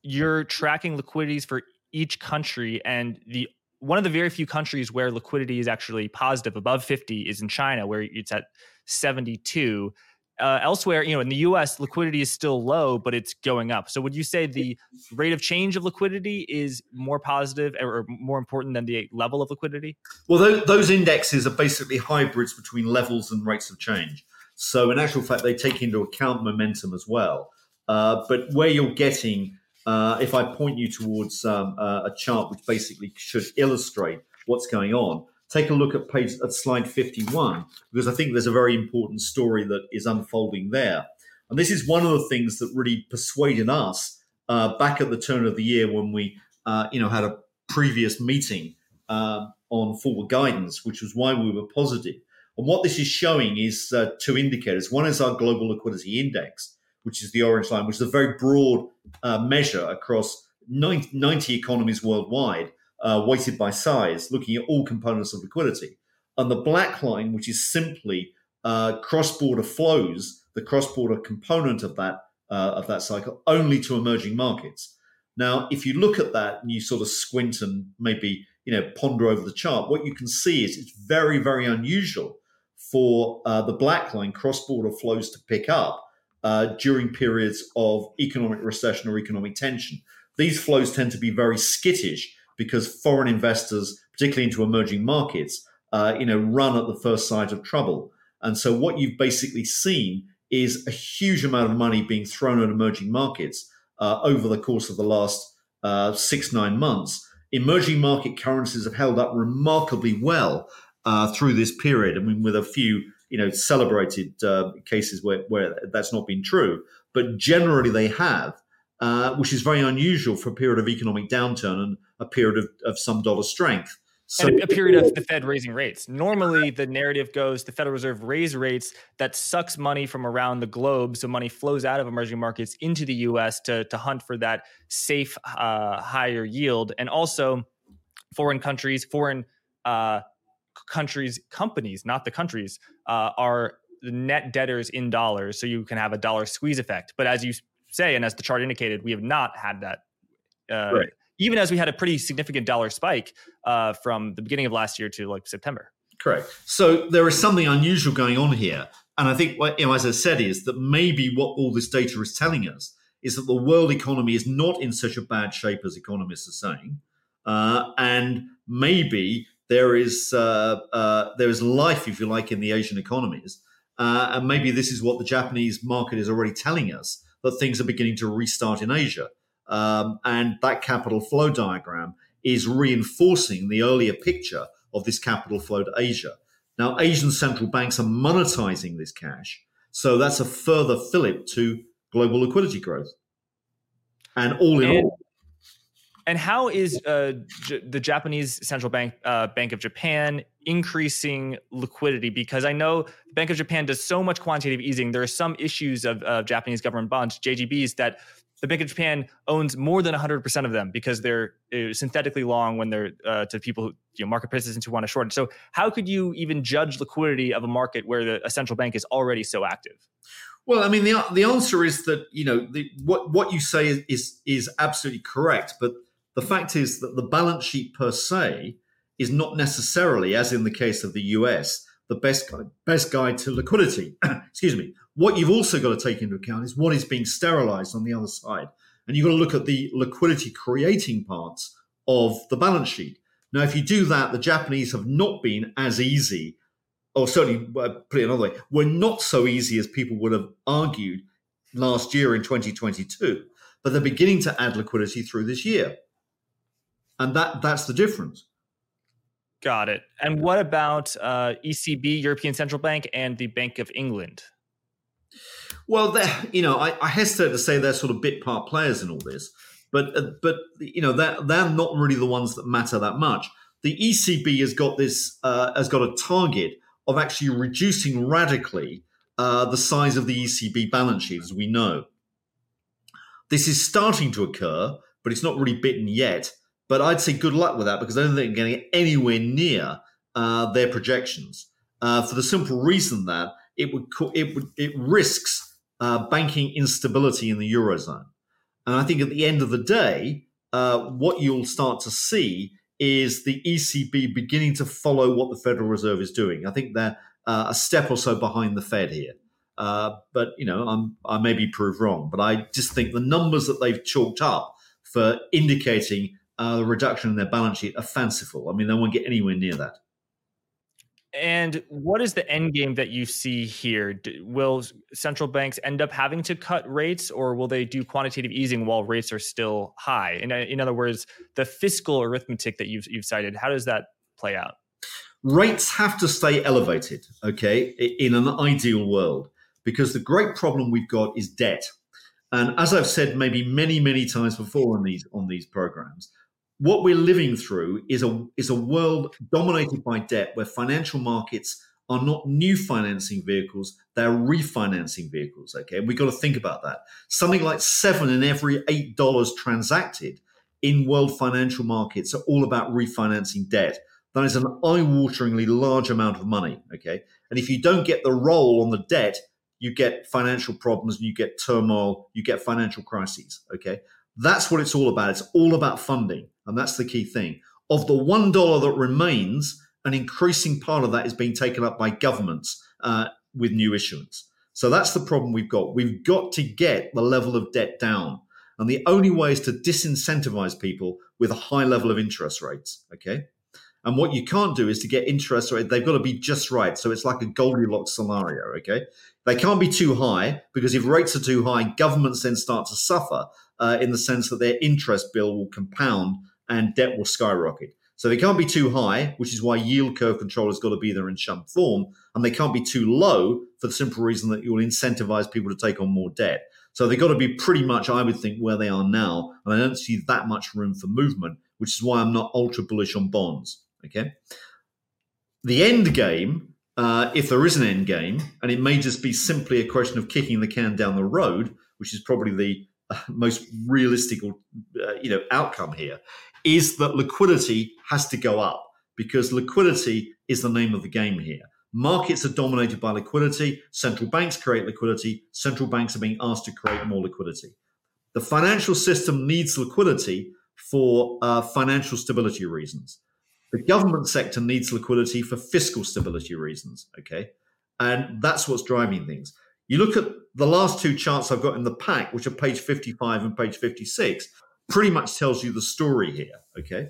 You're tracking liquidities for each country, and the one of the very few countries where liquidity is actually positive above 50 is in China, where it's at 72 uh, elsewhere, you know, in the U.S., liquidity is still low, but it's going up. So, would you say the rate of change of liquidity is more positive or more important than the level of liquidity? Well, those, those indexes are basically hybrids between levels and rates of change. So, in actual fact, they take into account momentum as well. Uh, but where you're getting, uh, if I point you towards um, uh, a chart which basically should illustrate what's going on, take a look at page at slide 51 because I think there's a very important story that is unfolding there. And this is one of the things that really persuaded us uh, back at the turn of the year when we, uh, you know, had a previous meeting uh, on forward guidance, which was why we were positive. And what this is showing is uh, two indicators. One is our global liquidity index, which is the orange line, which is a very broad uh, measure across 90, 90 economies worldwide uh, weighted by size, looking at all components of liquidity. And the black line, which is simply uh, cross-border flows, the cross-border component of that uh, of that cycle, only to emerging markets. Now, if you look at that and you sort of squint and maybe you know ponder over the chart, what you can see is it's very, very unusual for uh, the black line cross-border flows to pick up uh, during periods of economic recession or economic tension. These flows tend to be very skittish because foreign investors, particularly into emerging markets, uh, you know, run at the first sight of trouble. And so what you've basically seen is a huge amount of money being thrown at emerging markets uh, over the course of the last uh, six, nine months. Emerging market currencies have held up remarkably well uh, through this period. I mean, with a few, you know, celebrated uh, cases where, where that's not been true, but generally they have, uh, which is very unusual for a period of economic downturn and a period of, of some dollar strength. So, and a period of the Fed raising rates. Normally, the narrative goes the Federal Reserve raise rates that sucks money from around the globe, so money flows out of emerging markets into the U.S. to to hunt for that safe uh, higher yield, and also foreign countries, foreign uh, countries, companies, not the countries, uh, are net debtors in dollars, so you can have a dollar squeeze effect. But as you say, and as the chart indicated, we have not had that. Uh, right even as we had a pretty significant dollar spike uh, from the beginning of last year to like September. Correct. So there is something unusual going on here. And I think, what you know, as I said, is that maybe what all this data is telling us is that the world economy is not in such a bad shape as economists are saying. Uh, and maybe there is uh, uh, there is life, if you like, in the Asian economies. Uh, and maybe this is what the Japanese market is already telling us that things are beginning to restart in Asia. Um, and that capital flow diagram is reinforcing the earlier picture of this capital flow to Asia. Now, Asian central banks are monetizing this cash. So that's a further fillip to global liquidity growth. And all in and, all. And how is uh, J- the Japanese central bank, uh, Bank of Japan, increasing liquidity? Because I know the Bank of Japan does so much quantitative easing. There are some issues of uh, Japanese government bonds, JGBs, that the Bank of Japan owns more than 100% of them because they're uh, synthetically long when they're uh, to people who, you know, market participants who want to short it. So, how could you even judge liquidity of a market where the, a central bank is already so active? Well, I mean, the, the answer is that, you know, the, what, what you say is, is, is absolutely correct. But the fact is that the balance sheet per se is not necessarily, as in the case of the US, the best guide, best guide to liquidity. Excuse me. What you've also got to take into account is what is being sterilized on the other side. And you've got to look at the liquidity creating parts of the balance sheet. Now, if you do that, the Japanese have not been as easy, or certainly, uh, put it another way, were not so easy as people would have argued last year in 2022. But they're beginning to add liquidity through this year. And that that's the difference. Got it. And what about uh, ECB, European Central Bank, and the Bank of England? Well, you know, I, I, hesitate to say they're sort of bit part players in all this, but uh, but you know they're they're not really the ones that matter that much. The ECB has got this uh, has got a target of actually reducing radically uh, the size of the ECB balance sheet, as we know. This is starting to occur, but it's not really bitten yet. But I'd say good luck with that because I don't think they're getting anywhere near uh, their projections uh, for the simple reason that it would it would it risks uh, banking instability in the eurozone. And I think at the end of the day, uh, what you'll start to see is the ECB beginning to follow what the Federal Reserve is doing. I think they're uh, a step or so behind the Fed here. Uh, but you know, I'm, I may be proved wrong. But I just think the numbers that they've chalked up for indicating uh, the reduction in their balance sheet are fanciful. I mean, they won't get anywhere near that. And what is the end game that you see here? Will central banks end up having to cut rates, or will they do quantitative easing while rates are still high? In, in other words, the fiscal arithmetic that you've, you've cited, how does that play out? Rates have to stay elevated, okay, in an ideal world, because the great problem we've got is debt. And as I've said maybe many, many times before on these on these programs, what we're living through is a is a world dominated by debt where financial markets are not new financing vehicles they're refinancing vehicles okay? And we've got to think about that. Something like seven in every eight dollars transacted in world financial markets are all about refinancing debt. That is an eye-wateringly large amount of money okay? And if you don't get the roll on the debt you get financial problems and you get turmoil you get financial crises okay that's what it's all about it's all about funding and that's the key thing. Of the $1 that remains, an increasing part of that is being taken up by governments uh, with new issuance. So that's the problem we've got. We've got to get the level of debt down. And the only way is to disincentivize people with a high level of interest rates. Okay. And what you can't do is to get interest rate, they've got to be just right. So it's like a Goldilocks scenario, okay? They can't be too high because if rates are too high, governments then start to suffer uh, in the sense that their interest bill will compound and debt will skyrocket. So they can't be too high, which is why yield curve control has got to be there in some form. And they can't be too low for the simple reason that you will incentivize people to take on more debt. So they've got to be pretty much, I would think, where they are now. And I don't see that much room for movement, which is why I'm not ultra bullish on bonds. Okay. The end game, uh, if there is an end game, and it may just be simply a question of kicking the can down the road, which is probably the most realistic, uh, you know, outcome here, is that liquidity has to go up because liquidity is the name of the game here. Markets are dominated by liquidity. Central banks create liquidity. Central banks are being asked to create more liquidity. The financial system needs liquidity for uh, financial stability reasons. The government sector needs liquidity for fiscal stability reasons. Okay. And that's what's driving things. You look at the last two charts I've got in the pack, which are page 55 and page 56, pretty much tells you the story here. Okay.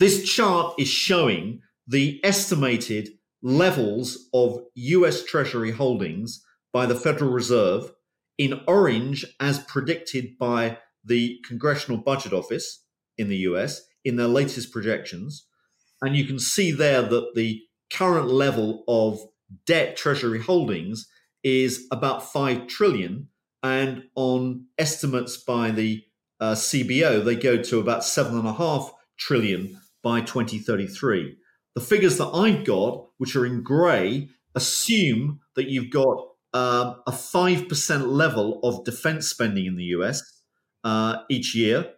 This chart is showing the estimated levels of US Treasury holdings by the Federal Reserve in orange as predicted by the Congressional Budget Office in the US in their latest projections. And you can see there that the current level of debt treasury holdings is about 5 trillion and on estimates by the uh, CBO they go to about 7.5 trillion by 2033 the figures that i've got which are in grey assume that you've got um, a 5% level of defense spending in the us uh, each year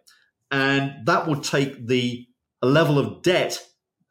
and that will take the level of debt,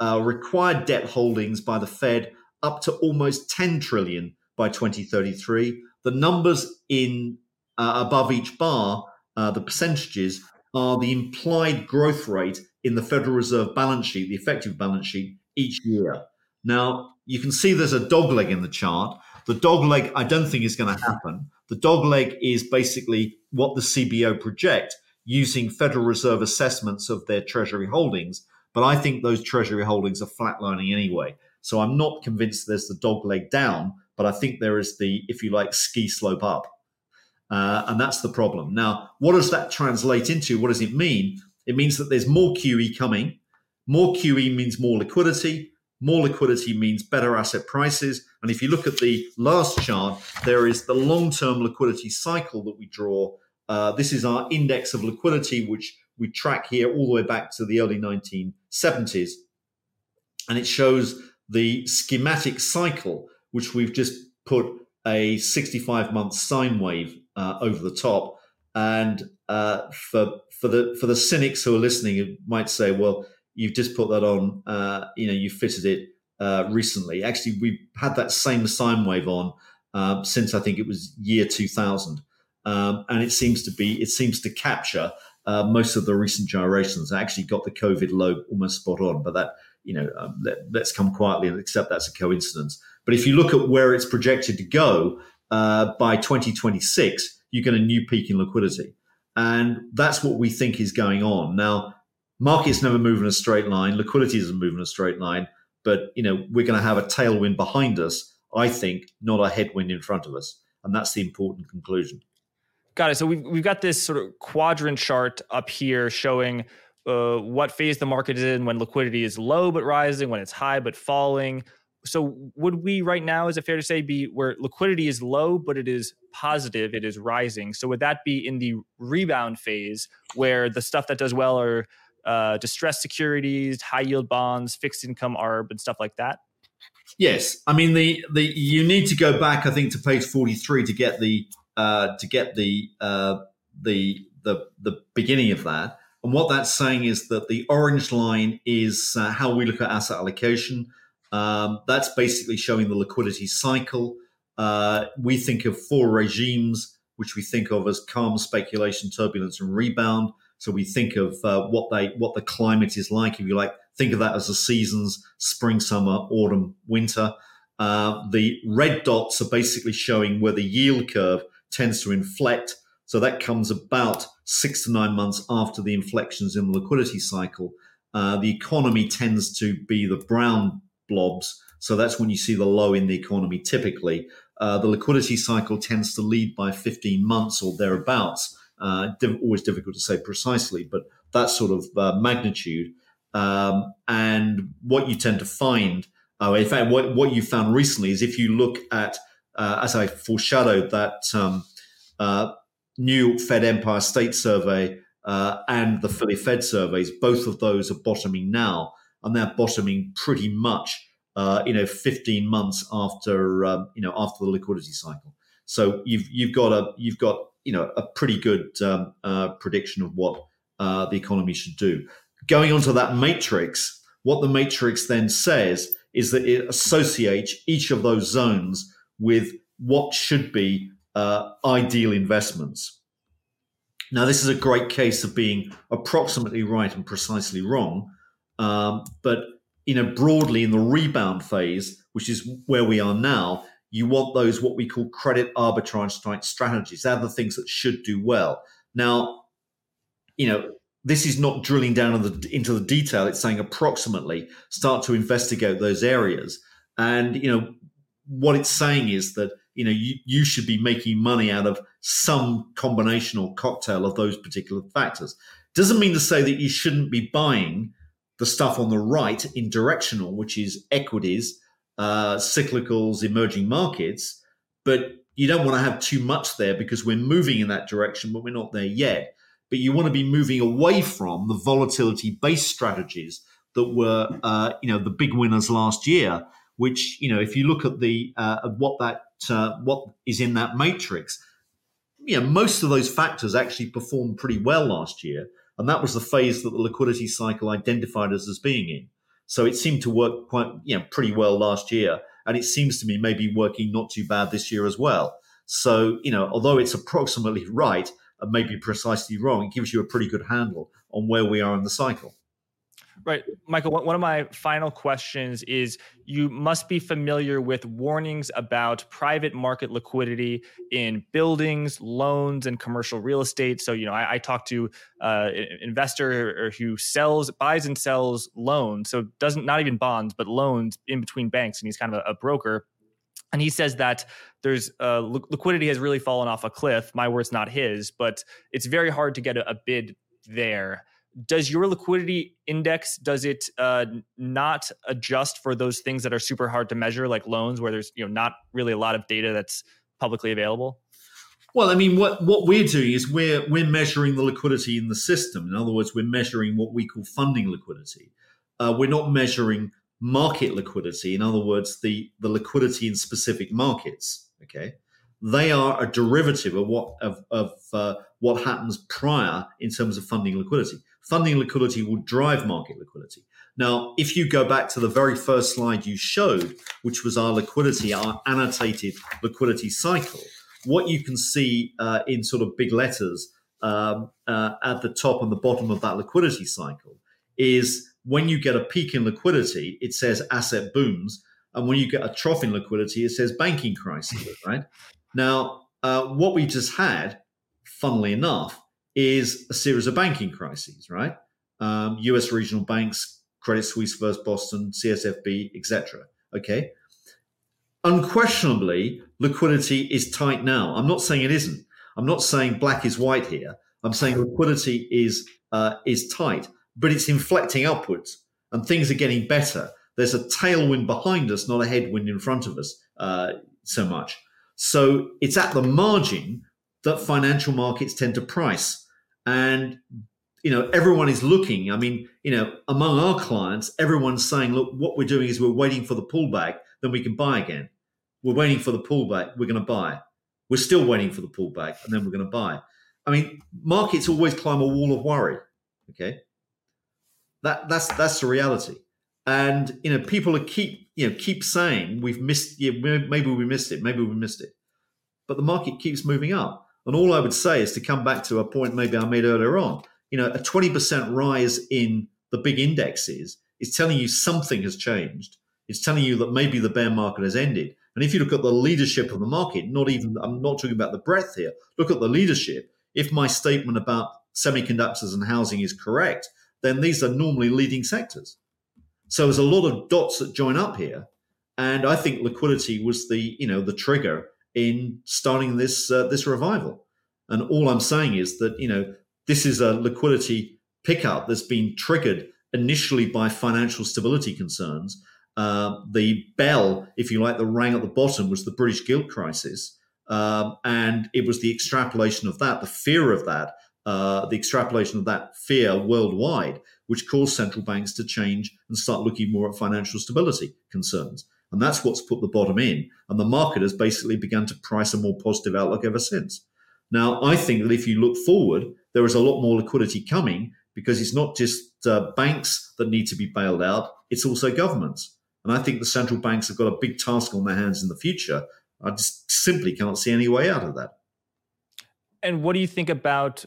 uh, required debt holdings by the Fed, up to almost 10 trillion by 2033. The numbers in uh, above each bar, uh, the percentages, are the implied growth rate in the Federal Reserve balance sheet, the effective balance sheet, each year. Now, you can see there's a dog leg in the chart. The dog leg, I don't think is going to happen. The dog leg is basically what the CBO project using Federal Reserve assessments of their Treasury holdings. But I think those Treasury holdings are flatlining anyway. So I'm not convinced there's the dog leg down, but I think there is the, if you like, ski slope up. Uh, and that's the problem. Now, what does that translate into? What does it mean? It means that there's more QE coming. More QE means more liquidity. More liquidity means better asset prices. And if you look at the last chart, there is the long term liquidity cycle that we draw uh, this is our index of liquidity, which we track here all the way back to the early 1970s. And it shows the schematic cycle, which we've just put a 65 month sine wave uh, over the top. And uh, for for the for the cynics who are listening, you might say, "Well, you've just put that on. Uh, you know, you fitted it uh, recently." Actually, we've had that same sine wave on uh, since I think it was year 2000 um, and it seems to be it seems to capture uh, most of the recent gyrations. I actually got the COVID low almost spot on, but that you know um, let, us come quietly and accept that's a coincidence. But if you look at where it's projected to go uh, by 2026, you get a new peak in liquidity, and that's what we think is going on now. Markets never move in a straight line. Liquidity doesn't move in a straight line. But you know we're going to have a tailwind behind us. I think, not a headwind in front of us, and that's the important conclusion. Got it. So we've, we've got this sort of quadrant chart up here showing uh, what phase the market is in when liquidity is low but rising, when it's high but falling. So would we right now, is it fair to say, be where liquidity is low but it is positive, it is rising? So would that be in the rebound phase where the stuff that does well are uh, distressed securities, high yield bonds, fixed income ARB, and stuff like that? Yes, I mean the the you need to go back, I think, to page forty three to get the uh, to get the uh, the the the beginning of that. And what that's saying is that the orange line is uh, how we look at asset allocation. Um, that's basically showing the liquidity cycle. Uh, we think of four regimes, which we think of as calm, speculation, turbulence, and rebound. So we think of uh, what they what the climate is like. If you like, think of that as the seasons: spring, summer, autumn, winter. Uh, the red dots are basically showing where the yield curve tends to inflect. So that comes about six to nine months after the inflections in the liquidity cycle. uh, the economy tends to be the brown blobs. So that's when you see the low in the economy typically. Uh, the liquidity cycle tends to lead by 15 months or thereabouts. Uh, div- always difficult to say precisely, but that sort of uh, magnitude. Um, and what you tend to find, uh, in fact, what, what you found recently is if you look at, uh, as I foreshadowed, that um, uh, new Fed Empire State Survey uh, and the Philly Fed surveys, both of those are bottoming now, and they're bottoming pretty much, uh, you know, 15 months after, um, you know, after the liquidity cycle. So you've you've got a you've got you know a pretty good um, uh, prediction of what uh, the economy should do. Going on to that matrix, what the matrix then says is that it associates each of those zones with what should be uh, ideal investments. Now, this is a great case of being approximately right and precisely wrong, um, but you know, broadly in the rebound phase, which is where we are now, you want those what we call credit arbitrage type strategies. They're the things that should do well. Now, you know, this is not drilling down into the, into the detail. It's saying approximately start to investigate those areas. And, you know, what it's saying is that, you know, you, you should be making money out of some combination or cocktail of those particular factors. Doesn't mean to say that you shouldn't be buying the stuff on the right in directional, which is equities, uh, cyclicals, emerging markets, but you don't want to have too much there because we're moving in that direction, but we're not there yet but you want to be moving away from the volatility based strategies that were, uh, you know, the big winners last year. Which you know, if you look at the uh, what that uh, what is in that matrix, you know, most of those factors actually performed pretty well last year, and that was the phase that the liquidity cycle identified us as being in. So it seemed to work quite, you know, pretty well last year, and it seems to me maybe working not too bad this year as well. So you know, although it's approximately right, and maybe precisely wrong, it gives you a pretty good handle on where we are in the cycle. Right. Michael, one of my final questions is you must be familiar with warnings about private market liquidity in buildings, loans, and commercial real estate. So, you know, I, I talked to uh, an investor who sells, buys and sells loans. So doesn't, not even bonds, but loans in between banks. And he's kind of a, a broker and he says that there's uh, liquidity has really fallen off a cliff. My words, not his, but it's very hard to get a, a bid there. Does your liquidity index does it uh, not adjust for those things that are super hard to measure, like loans, where there's you know not really a lot of data that's publicly available? Well, I mean, what what we're doing is we're we're measuring the liquidity in the system. In other words, we're measuring what we call funding liquidity. Uh, we're not measuring market liquidity, in other words, the, the liquidity in specific markets, okay, they are a derivative of what of, of uh, what happens prior in terms of funding liquidity. Funding liquidity will drive market liquidity. Now, if you go back to the very first slide you showed, which was our liquidity, our annotated liquidity cycle, what you can see uh, in sort of big letters um, uh, at the top and the bottom of that liquidity cycle is when you get a peak in liquidity, it says asset booms. And when you get a trough in liquidity, it says banking crisis, right? Now, uh, what we just had, funnily enough, is a series of banking crises, right? Um, US regional banks, Credit Suisse, First Boston, CSFB, etc. Okay. Unquestionably, liquidity is tight now. I'm not saying it isn't. I'm not saying black is white here. I'm saying liquidity is uh, is tight but it's inflecting upwards and things are getting better. There's a tailwind behind us, not a headwind in front of us uh, so much. So it's at the margin that financial markets tend to price. And, you know, everyone is looking. I mean, you know, among our clients, everyone's saying, look, what we're doing is we're waiting for the pullback, then we can buy again. We're waiting for the pullback, we're going to buy. We're still waiting for the pullback, and then we're going to buy. I mean, markets always climb a wall of worry. Okay. That that's that's the reality. And you know, people are keep you know keep saying we've missed. Yeah, maybe we missed it. Maybe we missed it. But the market keeps moving up. And all I would say is to come back to a point maybe I made earlier on. You know, a twenty percent rise in the big indexes is telling you something has changed. It's telling you that maybe the bear market has ended. And if you look at the leadership of the market, not even I'm not talking about the breadth here. Look at the leadership. If my statement about semiconductors and housing is correct, then these are normally leading sectors. So there's a lot of dots that join up here, and I think liquidity was the you know the trigger in starting this uh, this revival. And all I'm saying is that you know this is a liquidity pickup that's been triggered initially by financial stability concerns. Uh, the bell, if you like, the rang at the bottom was the British gilt crisis. Um, and it was the extrapolation of that, the fear of that, uh, the extrapolation of that fear worldwide, which caused central banks to change and start looking more at financial stability concerns. And that's what's put the bottom in. And the market has basically begun to price a more positive outlook ever since. Now, I think that if you look forward, there is a lot more liquidity coming because it's not just uh, banks that need to be bailed out, it's also governments. And I think the central banks have got a big task on their hands in the future. I just simply can't see any way out of that. And what do you think about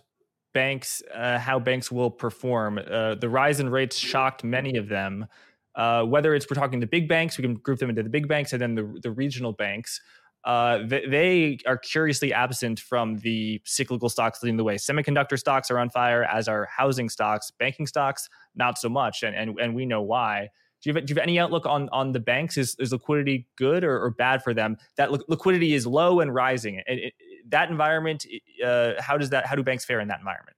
banks, uh, how banks will perform? Uh, the rise in rates shocked many of them. Uh, whether it's we're talking the big banks, we can group them into the big banks and then the, the regional banks. Uh, they, they, are curiously absent from the cyclical stocks leading the way. Semiconductor stocks are on fire, as are housing stocks. Banking stocks, not so much, and and, and we know why. Do you, have, do you have any outlook on on the banks? Is, is liquidity good or, or bad for them? That li- liquidity is low and rising. It, that environment, uh, how does that? How do banks fare in that environment?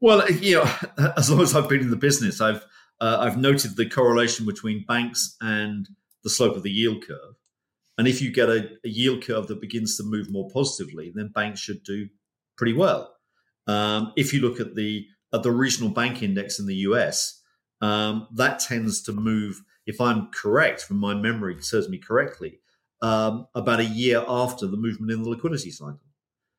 Well, you know, as long as I've been in the business, I've uh, I've noted the correlation between banks and the slope of the yield curve. And if you get a, a yield curve that begins to move more positively, then banks should do pretty well. Um, if you look at the at the regional bank index in the US, um, that tends to move. If I'm correct from my memory, serves me correctly, um, about a year after the movement in the liquidity cycle.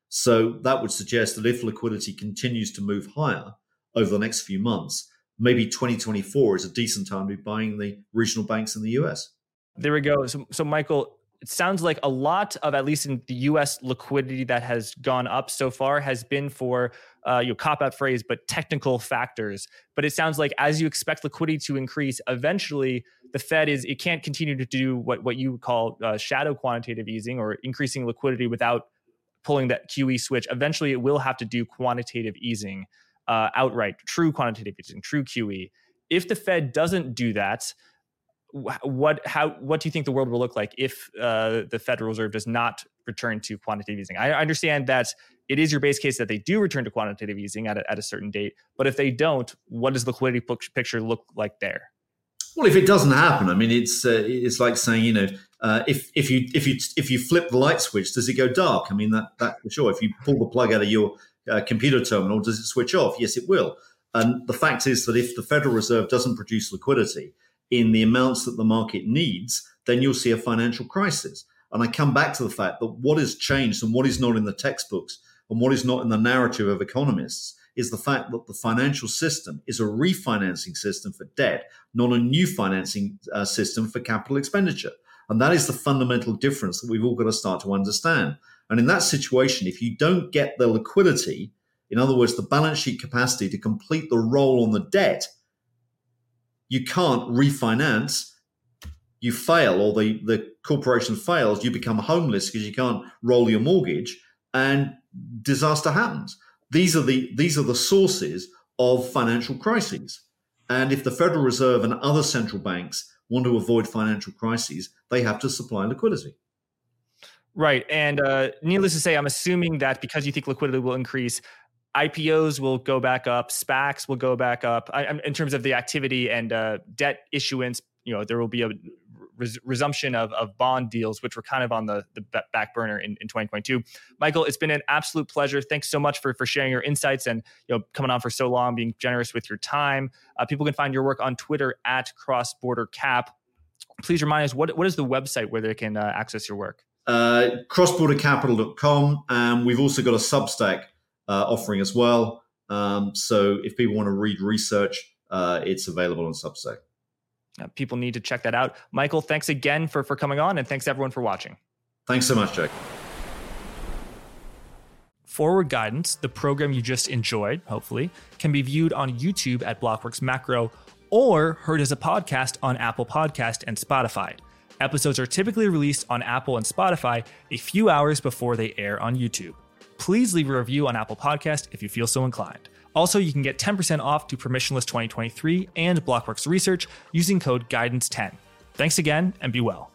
So that would suggest that if liquidity continues to move higher over the next few months, maybe 2024 is a decent time to be buying the regional banks in the US. There we go. So, so Michael, it sounds like a lot of at least in the U.S. liquidity that has gone up so far has been for uh, cop out phrase, but technical factors. But it sounds like as you expect liquidity to increase, eventually the Fed is it can't continue to do what what you call uh, shadow quantitative easing or increasing liquidity without pulling that QE switch. Eventually, it will have to do quantitative easing uh, outright, true quantitative easing, true QE. If the Fed doesn't do that, what how what do you think the world will look like if uh, the Federal Reserve does not return to quantitative easing? I understand that it is your base case that they do return to quantitative easing at a, at a certain date, but if they don't, what does the liquidity picture look like there? Well, if it doesn't happen, I mean, it's uh, it's like saying, you know, uh, if if you if you if you flip the light switch, does it go dark? I mean, that that for sure. If you pull the plug out of your uh, computer terminal, does it switch off? Yes, it will. And the fact is that if the Federal Reserve doesn't produce liquidity, in the amounts that the market needs, then you'll see a financial crisis. And I come back to the fact that what has changed and what is not in the textbooks and what is not in the narrative of economists is the fact that the financial system is a refinancing system for debt, not a new financing uh, system for capital expenditure. And that is the fundamental difference that we've all got to start to understand. And in that situation, if you don't get the liquidity, in other words, the balance sheet capacity to complete the roll on the debt, you can't refinance, you fail or the, the corporation fails, you become homeless because you can't roll your mortgage and disaster happens. These are the these are the sources of financial crises. And if the Federal Reserve and other central banks want to avoid financial crises, they have to supply liquidity. Right. And uh, needless to say, I'm assuming that because you think liquidity will increase, IPOs will go back up, SPACs will go back up I, in terms of the activity and uh, debt issuance. You know, there will be a res- resumption of, of bond deals, which were kind of on the, the back burner in, in 2022. Michael, it's been an absolute pleasure. Thanks so much for, for sharing your insights and you know coming on for so long, being generous with your time. Uh, people can find your work on Twitter at Cross Border Cap. Please remind us what what is the website where they can uh, access your work? Uh, crossbordercapital.com. And we've also got a Substack uh, offering as well. Um, so if people want to read research, uh, it's available on Substack. People need to check that out. Michael, thanks again for, for coming on, and thanks everyone for watching. Thanks so much, Jack. Forward Guidance, the program you just enjoyed, hopefully, can be viewed on YouTube at Blockworks Macro or heard as a podcast on Apple Podcast and Spotify. Episodes are typically released on Apple and Spotify a few hours before they air on YouTube please leave a review on Apple Podcast if you feel so inclined. Also, you can get 10% off to Permissionless 2023 and Blockworks Research using code GUIDANCE10. Thanks again and be well.